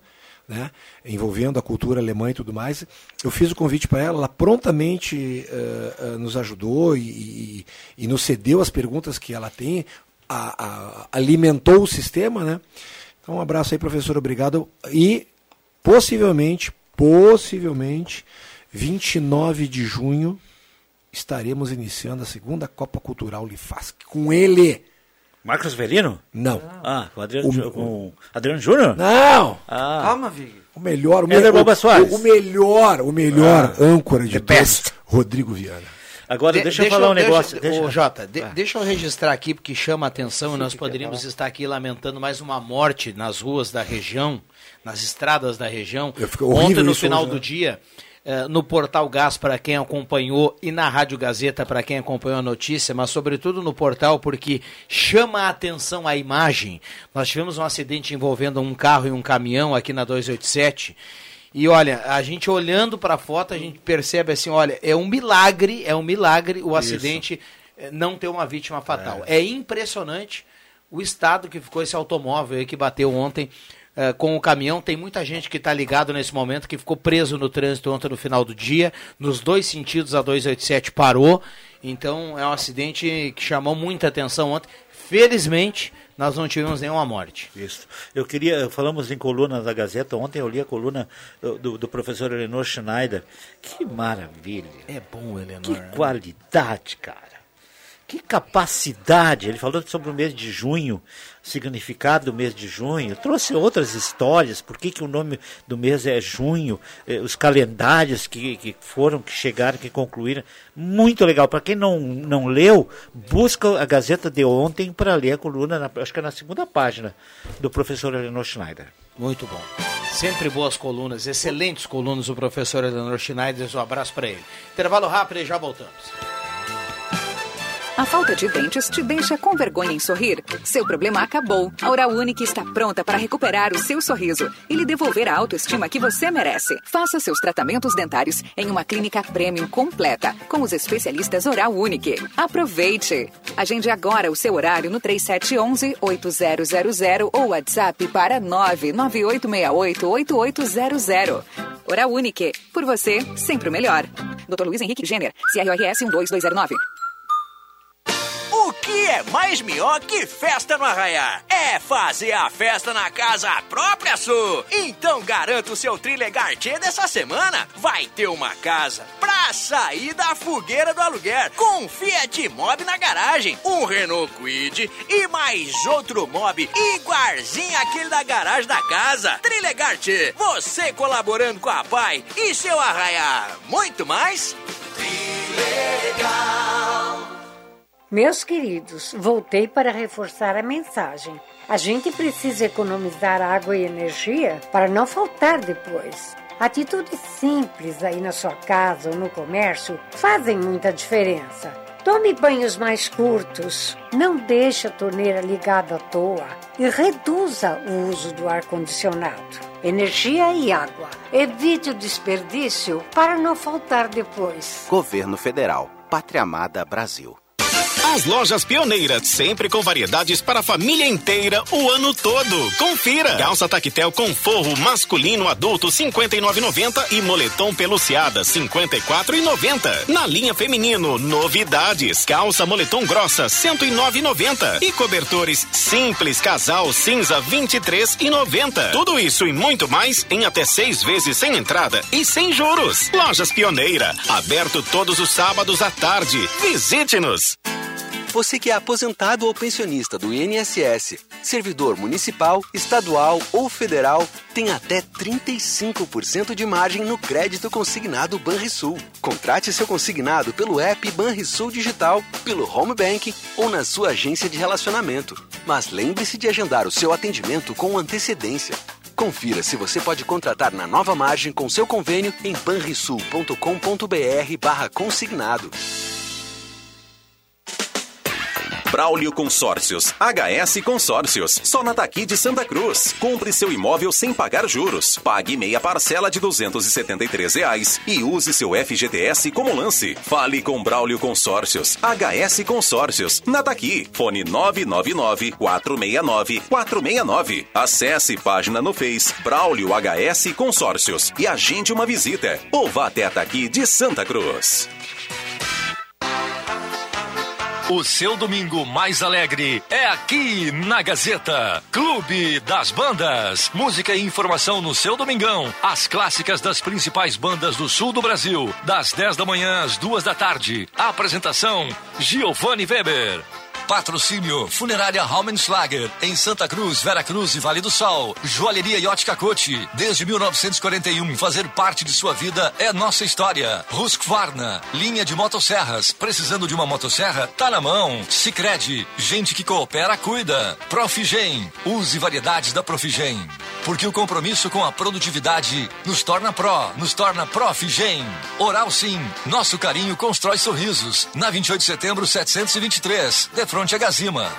Speaker 4: né, envolvendo a cultura alemã e tudo mais. Eu fiz o convite para ela, ela prontamente eh, eh, nos ajudou e, e- e nos cedeu as perguntas que ela tem, a- a- alimentou o sistema, né? Então, um abraço aí, professor, obrigado. E possivelmente, possivelmente, 29 de junho, estaremos iniciando a segunda Copa Cultural Lifask. Com ele.
Speaker 3: Marcos Velino?
Speaker 4: Não.
Speaker 3: Ah, com Adriano,
Speaker 4: O-
Speaker 3: com Adriano Júnior?
Speaker 4: Não!
Speaker 3: Ah.
Speaker 12: Calma, Vig.
Speaker 4: O melhor, o, me-
Speaker 3: Éder
Speaker 4: o, o melhor, o melhor
Speaker 3: Ah,
Speaker 4: âncora de todos. Rodrigo Viana.
Speaker 3: Agora,
Speaker 2: De-
Speaker 3: deixa eu falar um
Speaker 2: deixa-
Speaker 3: negócio.
Speaker 2: Deixa,
Speaker 3: deixa-
Speaker 2: Ô, Jota, de- deixa eu registrar aqui, porque chama a atenção e nós poderíamos estar aqui lamentando mais uma morte nas ruas da região, nas estradas da região.
Speaker 4: Eu fico- horrível
Speaker 2: Ontem, no final
Speaker 4: hoje,
Speaker 2: do
Speaker 4: né?
Speaker 2: dia, no Portal Gás, para quem acompanhou, e na Rádio Gazeta, para quem acompanhou a notícia, mas sobretudo no portal, porque chama a atenção a imagem. Nós tivemos um acidente envolvendo um carro e um caminhão aqui na 287. E olha, a gente olhando para a foto, a gente percebe assim, olha, é um milagre, é um milagre o acidente eh, não ter uma vítima fatal. É. impressionante o estado que ficou esse automóvel aí que bateu ontem eh, com o caminhão. Tem muita gente que está ligado nesse momento, que ficou preso no trânsito ontem no final do dia. Nos dois sentidos, a 287 parou. Então é um acidente que chamou muita atenção ontem. Felizmente, nós não tivemos nenhuma morte.
Speaker 3: Isso. Eu queria, falamos em coluna da Gazeta, ontem eu li a coluna do, do- do professor Eleanor Schneider. Que maravilha.
Speaker 2: É bom, Eleanor.
Speaker 3: Que qualidade, cara. Que capacidade! Ele falou sobre o mês de junho, significado do mês de junho, trouxe outras histórias, por que, que o nome do mês é junho, eh, os calendários que, que foram, que chegaram, que concluíram. Muito legal. Para quem não, não leu, busca a Gazeta de ontem para ler a coluna, na, acho que é na segunda página, do professor Eleanor Schneider.
Speaker 2: Muito bom. Sempre boas colunas, excelentes colunas o professor Eleanor Schneider. Um abraço para ele. Intervalo rápido e já voltamos.
Speaker 24: A falta de dentes te deixa com vergonha em sorrir? Seu problema acabou. A Oral Unique está pronta para recuperar o seu sorriso e lhe devolver a autoestima que você merece. Faça seus tratamentos dentários em uma clínica premium completa, com os especialistas Oral Unique. Aproveite! Agende agora o seu horário no 3711-8000 ou WhatsApp para 99868-8800. Oral Unique. Por você, sempre o melhor. Dr. Luiz Henrique Jenner, CRORS 12209.
Speaker 25: O que é mais melhor que festa no Arraiar? É fazer a festa na casa própria sua. Então garanta o seu Trilegar Tchê dessa semana. Vai ter uma casa pra sair da fogueira do aluguer com Fiat Mobi na garagem, um Renault Quid e mais outro Mob igualzinho aquele da garagem da casa. Trilegar Tchê, você colaborando com a Pai e seu Arraiar. Muito mais? Trilegal.
Speaker 26: Meus queridos, voltei para reforçar a mensagem. A gente precisa economizar água e energia para não faltar depois. Atitudes simples aí na sua casa ou no comércio fazem muita diferença. Tome banhos mais curtos, não deixe a torneira ligada à toa e reduza o uso do ar-condicionado. Energia e água. Evite o desperdício para não faltar depois.
Speaker 27: Governo Federal. Pátria Amada Brasil.
Speaker 14: As lojas pioneiras, sempre com variedades para a família inteira o ano todo. Confira! Calça Tactel com forro masculino adulto 59,90 e moletom peluciada 54,90. Na linha feminino, novidades: calça moletom grossa 109,90 e cobertores simples casal cinza 23,90. Tudo isso e muito mais em até seis vezes sem entrada e sem juros. Lojas Pioneira, aberto todos os sábados à tarde. Visite-nos!
Speaker 27: Você que é aposentado ou pensionista do INSS, servidor municipal, estadual ou federal, tem até 35% de margem no crédito consignado Banrisul. Contrate seu consignado pelo app Banrisul Digital, pelo Home Bank ou na sua agência de relacionamento. Mas lembre-se de agendar o seu atendimento com antecedência. Confira se você pode contratar na nova margem com seu convênio em banrisul.com.br barra consignado.
Speaker 21: Braulio Consórcios, HS Consórcios, só na Taqui de Santa Cruz. Compre seu imóvel sem pagar juros. Pague meia parcela de 273 reais e use seu FGTS como lance. Fale com Braulio Consórcios, HS Consórcios, na Taqui. Fone 999-469-469. Acesse página no Face Braulio HS Consórcios e agende uma visita. Ou vá até a Taqui de Santa Cruz.
Speaker 10: O seu domingo mais alegre é aqui na Gazeta. Clube das Bandas. Música e informação no seu domingão. As clássicas das principais bandas do sul do Brasil. Das 10 da manhã às 2 da tarde. Apresentação: Giovanni Weber. Patrocínio Funerária Raumenschlager, em Santa Cruz, Vera Cruz e Vale do Sol. Joalheria Yacht Cacote, desde 1941, fazer parte de sua vida é nossa história. Husqvarna, linha de motosserras, precisando de uma motosserra? Tá na mão. Sicredi, gente que coopera, cuida. Profigen, use variedades da Profigen. Porque o compromisso com a produtividade nos torna pró, nos torna Profigen. Oral Sim, nosso carinho constrói sorrisos. Na 28 de setembro, 723, de frente a Gazima.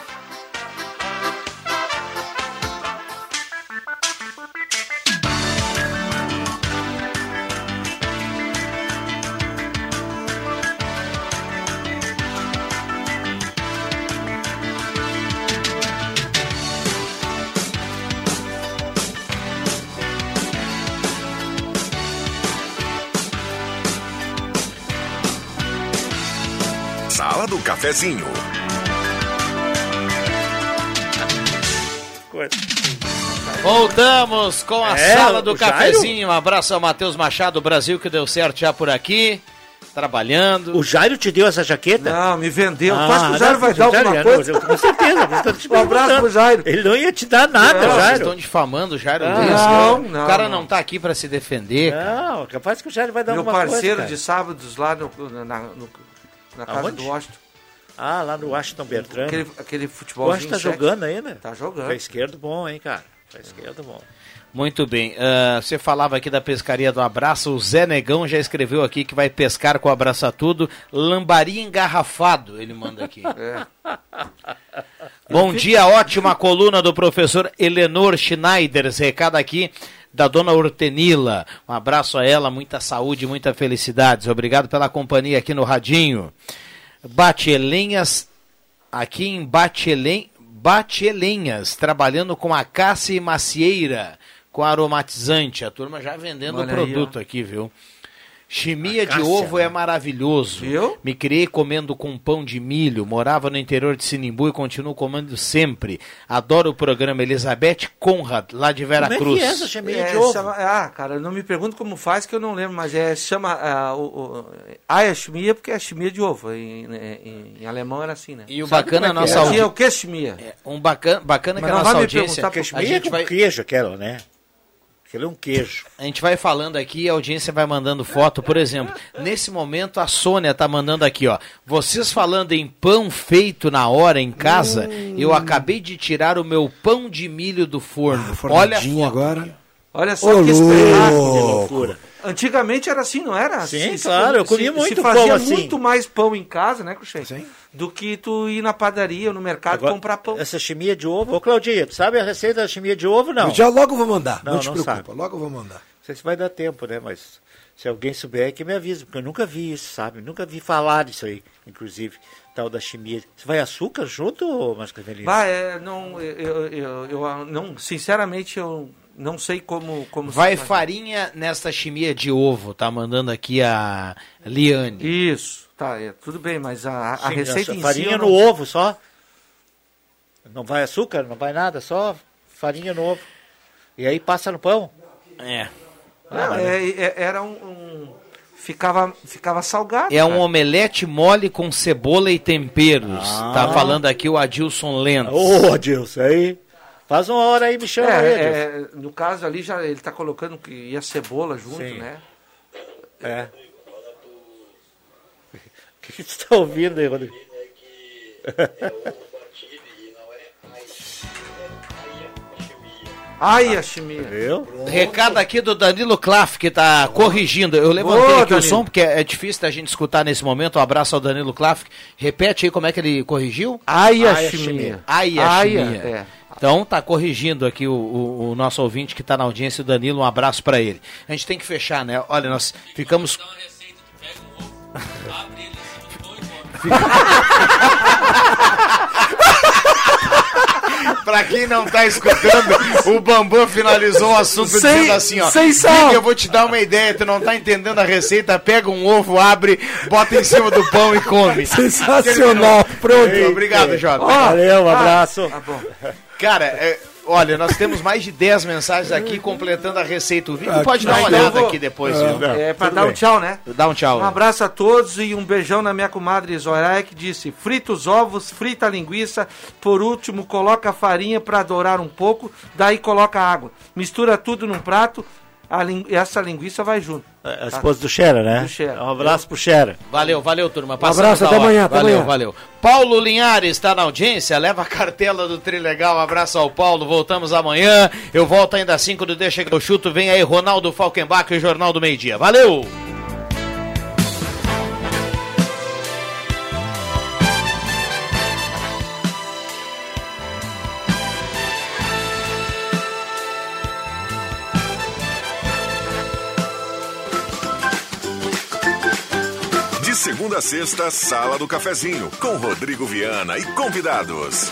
Speaker 1: Cafezinho.
Speaker 2: Voltamos com a
Speaker 3: É,
Speaker 2: sala do
Speaker 3: o Jairo?
Speaker 2: cafezinho. Um abraço ao Matheus Machado, Brasil, que deu certo já por aqui. trabalhando.
Speaker 3: O Jairo te deu essa jaqueta?
Speaker 12: Não, me vendeu.
Speaker 3: Ah,
Speaker 12: tu acha que o Jairo
Speaker 3: não,
Speaker 12: vai
Speaker 3: o
Speaker 12: dar alguma coisa?
Speaker 3: não, eu- com certeza, te <laughs>
Speaker 12: Um abraço pro Jairo.
Speaker 3: Ele não ia te dar nada,
Speaker 2: Não, vocês
Speaker 3: Jairo.
Speaker 2: estão difamando o Jairo
Speaker 3: Não,
Speaker 2: Luiz.
Speaker 3: não,
Speaker 2: O
Speaker 12: não,
Speaker 2: cara
Speaker 12: não.
Speaker 2: não tá aqui pra se defender. cara.
Speaker 3: Não, capaz que o Jairo vai dar
Speaker 12: Meu
Speaker 3: alguma coisa.
Speaker 12: parceiro
Speaker 3: cara.
Speaker 12: de sábados lá no, na, no- na casa
Speaker 3: Aonde?
Speaker 12: do Washington.
Speaker 3: Ah, lá no Washington Bertrand.
Speaker 12: Aquele, aquele
Speaker 3: O
Speaker 12: futebol.
Speaker 3: Washington tá jogando ainda?
Speaker 12: Tá jogando.
Speaker 3: Pé esquerdo bom, hein, cara. Pé esquerdo bom.
Speaker 2: Muito bem. Ah, você falava aqui da pescaria do Abraço. O Zé Negão já escreveu aqui que vai pescar com o Abraça Tudo. Lambari engarrafado, ele manda aqui. <laughs>
Speaker 12: É.
Speaker 2: Bom dia, ótima coluna do professor Eleanor Schneiders. Recado aqui da dona Hortenila. Um abraço a ela, muita saúde, muita felicidades. Obrigado pela companhia aqui no Radinho. Batelenhas, aqui em Batelen, Batelenhas, trabalhando com a Cássia e Macieira, com aromatizante. A turma já vendendo o
Speaker 12: Olha aí,
Speaker 2: produto aqui, viu? Chimia de ovo
Speaker 3: né?
Speaker 2: é maravilhoso.
Speaker 12: Viu?
Speaker 2: Me criei comendo com pão de milho, morava no interior de Sinimbu e continuo comendo sempre. Adoro o programa Elizabeth Conrad, lá de Vera
Speaker 3: Como é
Speaker 2: Cruz.
Speaker 3: que é essa chimia
Speaker 12: É,
Speaker 3: de ovo?
Speaker 12: chama- ah, cara, não me pergunto como faz, que eu não lembro, mas é, chama. ah, o, o, ah, é chimia porque é chimia de ovo. Em, em- em alemão era assim, né?
Speaker 2: E o
Speaker 3: Sabe
Speaker 2: bacana é a
Speaker 3: é que
Speaker 2: nossa
Speaker 3: é?
Speaker 12: É
Speaker 2: audiência.
Speaker 12: o que chimia?
Speaker 2: Um bacana, bacana
Speaker 12: Mas
Speaker 2: que a
Speaker 12: não
Speaker 2: nossa
Speaker 12: vai me
Speaker 2: audiência.
Speaker 12: perguntar
Speaker 3: Porque
Speaker 2: A
Speaker 3: chimia é
Speaker 2: gente,
Speaker 3: com
Speaker 2: vai,
Speaker 3: queijo, aquela, né? Aquilo é um queijo.
Speaker 2: a gente vai falando aqui e a audiência vai mandando foto. Por exemplo, nesse momento a Sônia tá mandando aqui, ó. Vocês falando em pão feito na hora em casa, eu acabei de tirar o meu pão de milho do forno. Olha a
Speaker 4: Fornadinho
Speaker 2: foto.
Speaker 4: agora.
Speaker 12: Olha só
Speaker 4: Ô,
Speaker 12: que espetáculo.
Speaker 3: loucura.
Speaker 12: Antigamente era assim, não era?
Speaker 3: Sim, claro, eu comia
Speaker 12: se,
Speaker 3: muito
Speaker 12: se
Speaker 3: pão
Speaker 12: fazia
Speaker 3: assim.
Speaker 12: muito mais pão em casa, né, Cruxem?
Speaker 4: Sim.
Speaker 12: Do que tu ir na padaria ou no mercado
Speaker 3: Agora,
Speaker 12: comprar pão.
Speaker 3: Essa chimia de ovo. Ô, Claudinha, tu sabe a receita da chimia de ovo, não?
Speaker 4: Eu já logo vou mandar. Não,
Speaker 3: Não,
Speaker 4: te
Speaker 3: não
Speaker 4: preocupa.
Speaker 3: sabe.
Speaker 4: Logo eu vou mandar.
Speaker 3: Não sei se vai dar tempo, né? Mas se alguém souber, que me avisa, porque eu nunca vi isso, sabe? Nunca vi falar disso aí, inclusive, tal da chimia. Você vai açúcar junto, Mascavelino?
Speaker 12: Bah, é, não, eu, eu, eu, eu não, sinceramente, eu não sei como, como
Speaker 2: Vai farinha nesta chimia de ovo, tá mandando aqui a Liane.
Speaker 12: Isso, tá, é, tudo bem, mas a, a
Speaker 3: Sim,
Speaker 12: receita
Speaker 3: essa
Speaker 12: em
Speaker 3: farinha
Speaker 12: si... eu
Speaker 3: no
Speaker 12: não-
Speaker 3: ovo só. Não vai açúcar, não vai nada, só farinha no ovo. E aí passa no pão.
Speaker 2: É.
Speaker 12: Não, é, é- era um... um- ficava, ficava salgado.
Speaker 2: É um
Speaker 12: cara.
Speaker 2: omelete mole com cebola e temperos.
Speaker 3: Ah.
Speaker 2: Tá falando aqui o Adilson Lentz.
Speaker 3: Ô, Adilson, aí. Faz uma hora aí, me chama
Speaker 12: É, é, no caso ali, já ele tá colocando que ia cebola junto,
Speaker 3: Sim.
Speaker 12: né?
Speaker 3: É. <laughs> O que, que tu tá ouvindo aí, Rodrigo?
Speaker 12: Ai, a chimia.
Speaker 3: Viu?
Speaker 2: Recado aqui do Danilo Klaff, que tá corrigindo. Eu levantei
Speaker 12: Ô,
Speaker 2: aqui o
Speaker 12: Danilo.
Speaker 2: som, porque é difícil da gente escutar nesse momento. Um abraço ao Danilo Klaff. Repete aí como é que ele corrigiu?
Speaker 12: Ai, a chimia.
Speaker 2: Ai, a chimia.
Speaker 12: é.
Speaker 2: Então tá corrigindo aqui o, o- o nosso ouvinte que tá na audiência, o Danilo. Um abraço pra ele. A gente tem que fechar, né? Olha, nós ficamos. <laughs> <laughs> Pra quem não tá escutando, o Bambam finalizou o assunto
Speaker 12: Sem-
Speaker 2: dizendo assim, ó.
Speaker 12: sem sal.
Speaker 2: "Vini, eu vou te dar uma ideia, tu não tá entendendo a receita, pega um ovo, abre, bota em cima do pão e come.
Speaker 4: Sensacional. Pronto.
Speaker 2: Obrigado, Jota.
Speaker 3: Valeu, um abraço.
Speaker 12: Tá bom.
Speaker 2: Cara, é, olha, nós temos mais de 10 mensagens aqui completando a receita. O
Speaker 4: Ah,
Speaker 2: pode dar uma olhada
Speaker 12: vou-
Speaker 2: aqui depois,
Speaker 3: Ah,
Speaker 2: viu?
Speaker 3: não.
Speaker 12: É pra dar um
Speaker 3: bem.
Speaker 12: tchau, né?
Speaker 2: Dá um tchau.
Speaker 12: Um abraço a todos e um beijão na minha comadre Zoraia que disse: frita os ovos, frita a linguiça, por último coloca a farinha para dourar um pouco, daí coloca a água. Mistura tudo num prato, essa linguiça vai junto.
Speaker 3: A esposa do Xera, né?
Speaker 12: Do Xera.
Speaker 3: Um abraço pro Xera.
Speaker 2: Valeu, valeu, turma.
Speaker 4: abraço,
Speaker 2: da
Speaker 4: até amanhã, até
Speaker 2: Valeu,
Speaker 4: amanhã.
Speaker 2: valeu. Paulo Linhares está na audiência, leva a cartela do Trilegal. Um abraço ao Paulo, voltamos amanhã. Eu volto ainda às 5 do Deixa que eu chuto. Vem aí Ronaldo Falkenbach e o Jornal do Meio Dia. Valeu!
Speaker 1: Segunda a sexta, Sala do Cafezinho, com Rodrigo Viana e convidados.